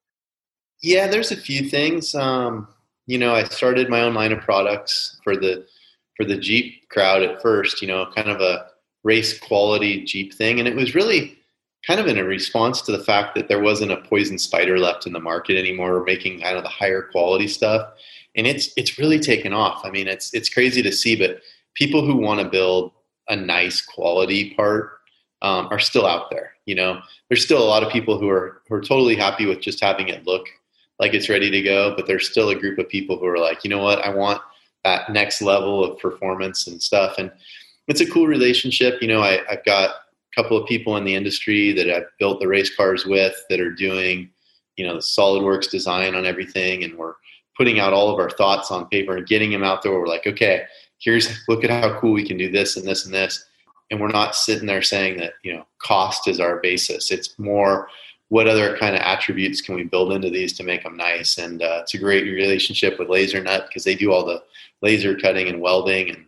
Yeah, there's a few things. Um, you know, I started my own line of products for the for the Jeep crowd at first. You know, kind of a race quality Jeep thing. And it was really kind of in a response to the fact that there wasn't a Poison Spyder left in the market anymore, making kind of the higher quality stuff. And it's it's really taken off. I mean, it's it's crazy to see, but people who want to build a nice quality part um, are still out there. You know, there's still a lot of people who are who are totally happy with just having it look like it's ready to go, but there's still a group of people who are like, you know what, I want that next level of performance and stuff. And it's a cool relationship. You know, I, I've got a couple of people in the industry that I've built the race cars with that are doing, you know, the SolidWorks design on everything, and we're putting out all of our thoughts on paper and getting them out there. We're like, okay, here's look at how cool we can do this and this and this and we're not sitting there saying that you know cost is our basis it's more what other kind of attributes can we build into these to make them nice? And uh, it's a great relationship with LaserNut because they do all the laser cutting and welding and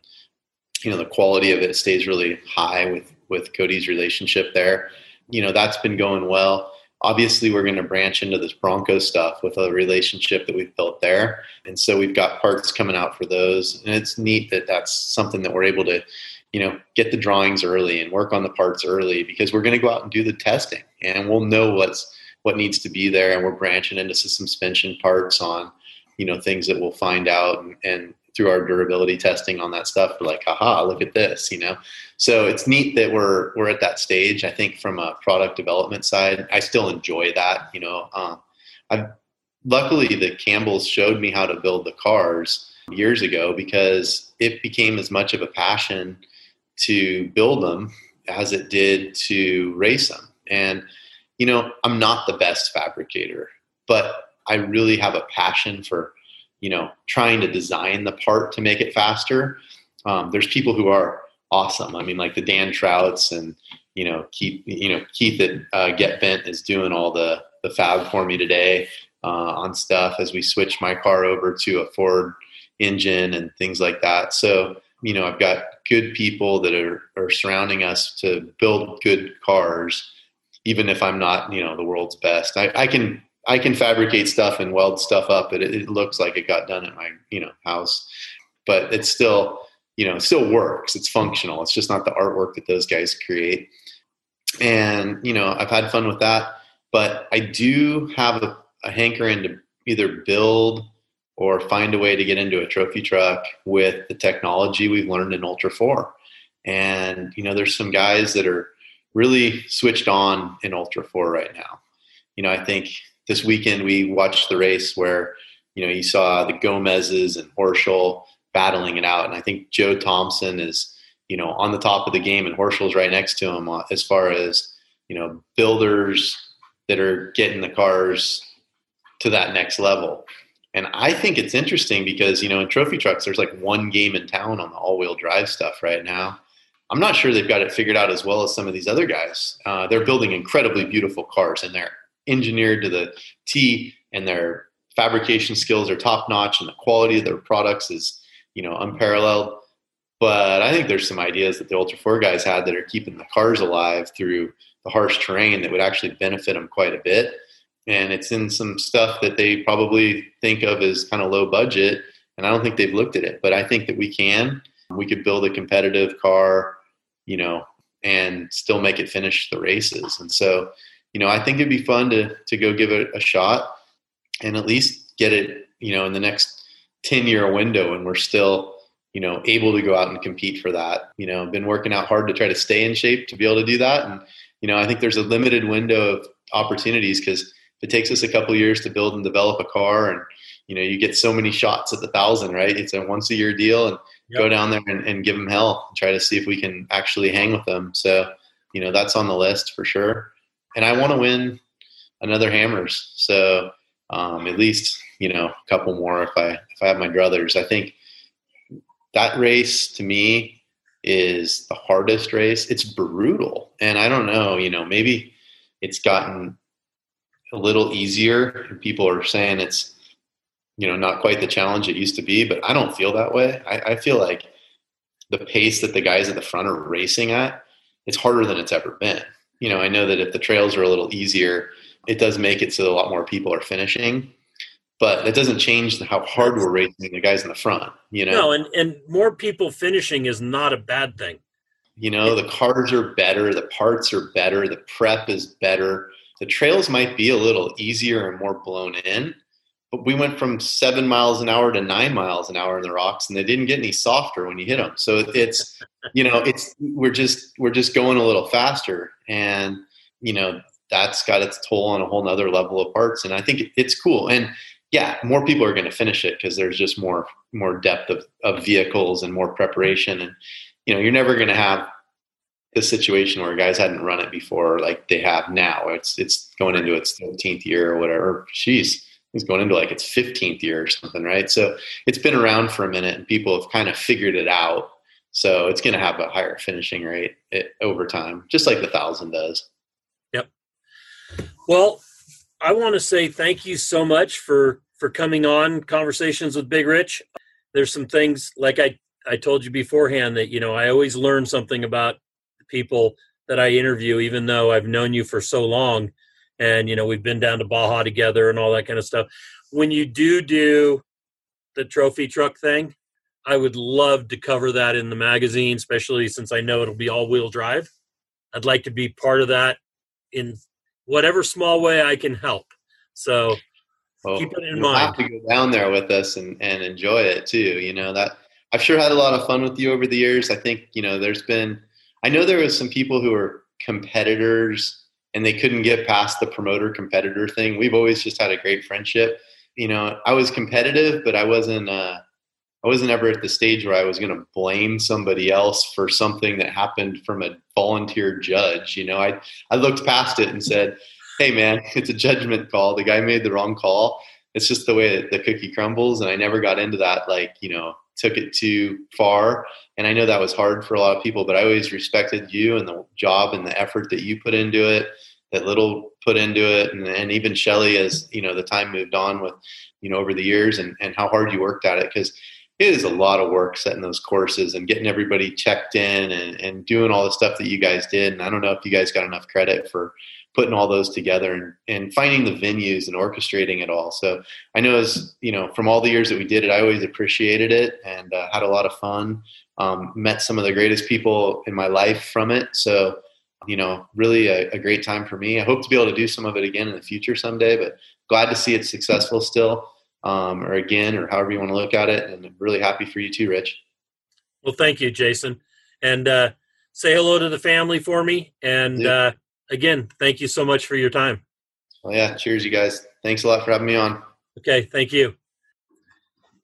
you know the quality of it stays really high with with cody's relationship there. You know that's been going well. Obviously we're going to branch into this bronco stuff with a relationship that we've built there. And so we've got parts coming out for those. And it's neat that that's something that we're able to you know get the drawings early and work on the parts early because we're going to go out and do the testing and we'll know what's what needs to be there and we're branching into some suspension parts on you know things that we'll find out and, and through our durability testing on that stuff we're like aha look at this you know? So it's neat that we're we're at that stage i think from a product development side. I still enjoy that you know um, i've luckily the campbells showed me how to build the cars years ago because it became as much of a passion to build them as it did to race them. And, you know, I'm not the best fabricator, but I really have a passion for, you know, trying to design the part to make it faster. Um, there's people who are awesome. I mean, like the Dan Trouts and, you know, Keith, you know, Keith at uh, Get Bent is doing all the, the fab for me today uh, on stuff as we switch my car over to a Ford engine and things like that. So, you know, I've got good people that are, are surrounding us to build good cars, even if I'm not, you know, the world's best. I, I can I can fabricate stuff and weld stuff up, but it, it, looks like it got done at my, you know, house. But it's still, you know, it still works. It's functional. It's just not the artwork that those guys create. And, you know, I've had fun with that. But I do have a, a hankering to either build or find a way to get into a trophy truck with the technology we've learned in Ultra 4. And, you know, there's some guys that are really switched on in Ultra 4 right now. You know, I think this weekend we watched the race where, you know, you saw the Gomez's and Horschel battling it out. And I think Joe Thompson is, you know, on the top of the game and Horschel's right next to him uh, as far as, you know, builders that are getting the cars to that next level. And I think it's interesting because, you know, in trophy trucks, there's like one game in town on the all wheel drive stuff right now. I'm not sure they've got it figured out as well as some of these other guys. Uh, they're building incredibly beautiful cars and they're engineered to the T and their fabrication skills are top notch and the quality of their products is, you know, unparalleled. But I think there's some ideas that the Ultra 4 guys had that are keeping the cars alive through the harsh terrain that would actually benefit them quite a bit and it's in some stuff that they probably think of as kind of low budget and i don't think they've looked at it but i think that we can. We could build a competitive car you know and still make it finish the races. And so you know i think it'd be fun to to go give it a shot and at least get it you know in the next 10 year window and we're still you know able to go out and compete for that. You know been working out hard to try to stay in shape to be able to do that. And you know i think there's a limited window of opportunities because it takes us a couple years to build and develop a car and you know you get so many shots at the thousand right? It's a once a year deal and yep. go down there and, and, give them hell and try to see if we can actually hang with them so you know that's on the list for sure. And i want to win another hammers. So um, at least you know a couple more if i if i have my druthers. I think that race to me is the hardest race. It's brutal and i don't know you know maybe it's gotten a little easier. People are saying it's, you know, not quite the challenge it used to be, but I don't feel that way. I, I feel like the pace that the guys at the front are racing at, it's harder than it's ever been. You know, I know that if the trails are a little easier, it does make it so a lot more people are finishing. But that doesn't change how hard we're racing the guys in the front. You know, no, and and more people finishing is not a bad thing. You know, the cars are better, the parts are better, the prep is better. The trails might be a little easier and more blown in, but we went from seven miles an hour to nine miles an hour in the rocks, and they didn't get any softer when you hit them. So it's, you know, it's we're just we're just going a little faster, and you know that's got its toll on a whole nother level of parts. And I think it's cool. And yeah, more people are going to finish it because there's just more more depth of, of vehicles and more preparation. And you know, you're never going to have the situation where guys hadn't run it before like they have now. It's it's going into its 13th year or whatever. Jeez, it's going into like its 15th year or something, right? So it's been around for a minute, and people have kind of figured it out. So it's going to have a higher finishing rate it, over time, just like the thousand does. Yep. Well, I want to say thank you so much for for coming on conversations with Big Rich. There's some things like I I told you beforehand that you know I always learn something about people that I interview, even though I've known you for so long, and you know we've been down to Baja together and all that kind of stuff. When you do do the trophy truck thing, I would love to cover that in the magazine, especially since I know it'll be all wheel drive. I'd like to be part of that in whatever small way I can help. So well, keep it in mind. Have to go down there with us and, and enjoy it too. You know that I've sure had a lot of fun with you over the years. I think you know there's been. I know there was some people who were competitors and they couldn't get past the promoter competitor thing. We've always just had a great friendship. You know, I was competitive, but I wasn't. Uh, I wasn't ever at the stage where I was going to blame somebody else for something that happened from a volunteer judge. You know, I I looked past it and said, "Hey, man, it's a judgment call. The guy made the wrong call. It's just the way that the cookie crumbles." And I never got into that. Like, you know, took it too far. And I know that was hard for a lot of people, but I always respected you and the job and the effort that you put into it, that Little put into it, and, and even Shelly as you know the time moved on with you know over the years and and how hard you worked at it because it is a lot of work setting those courses and getting everybody checked in and, and doing all the stuff that you guys did. And I don't know if you guys got enough credit for putting all those together and, and finding the venues and orchestrating it all. So I know as, you know, from all the years that we did it, I always appreciated it and uh, had a lot of fun. Um, met some of the greatest people in my life from it. So, you know, really a, a great time for me. I hope to be able to do some of it again in the future someday, but glad to see it successful still um, or again, or however you want to look at it. And I'm really happy for you too, Rich. Well, thank you, Jason. And uh, say hello to the family for me. And yeah. uh, again, thank you so much for your time. Well, yeah, cheers, you guys. Thanks a lot for having me on. Okay, thank you.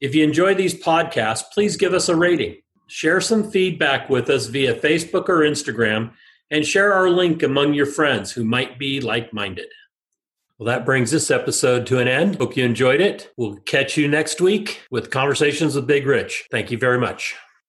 If you enjoy these podcasts, please give us a rating. Share some feedback with us via Facebook or Instagram, and share our link among your friends who might be like minded. Well, that brings this episode to an end. Hope you enjoyed it. We'll catch you next week with Conversations with Big Rich. Thank you very much.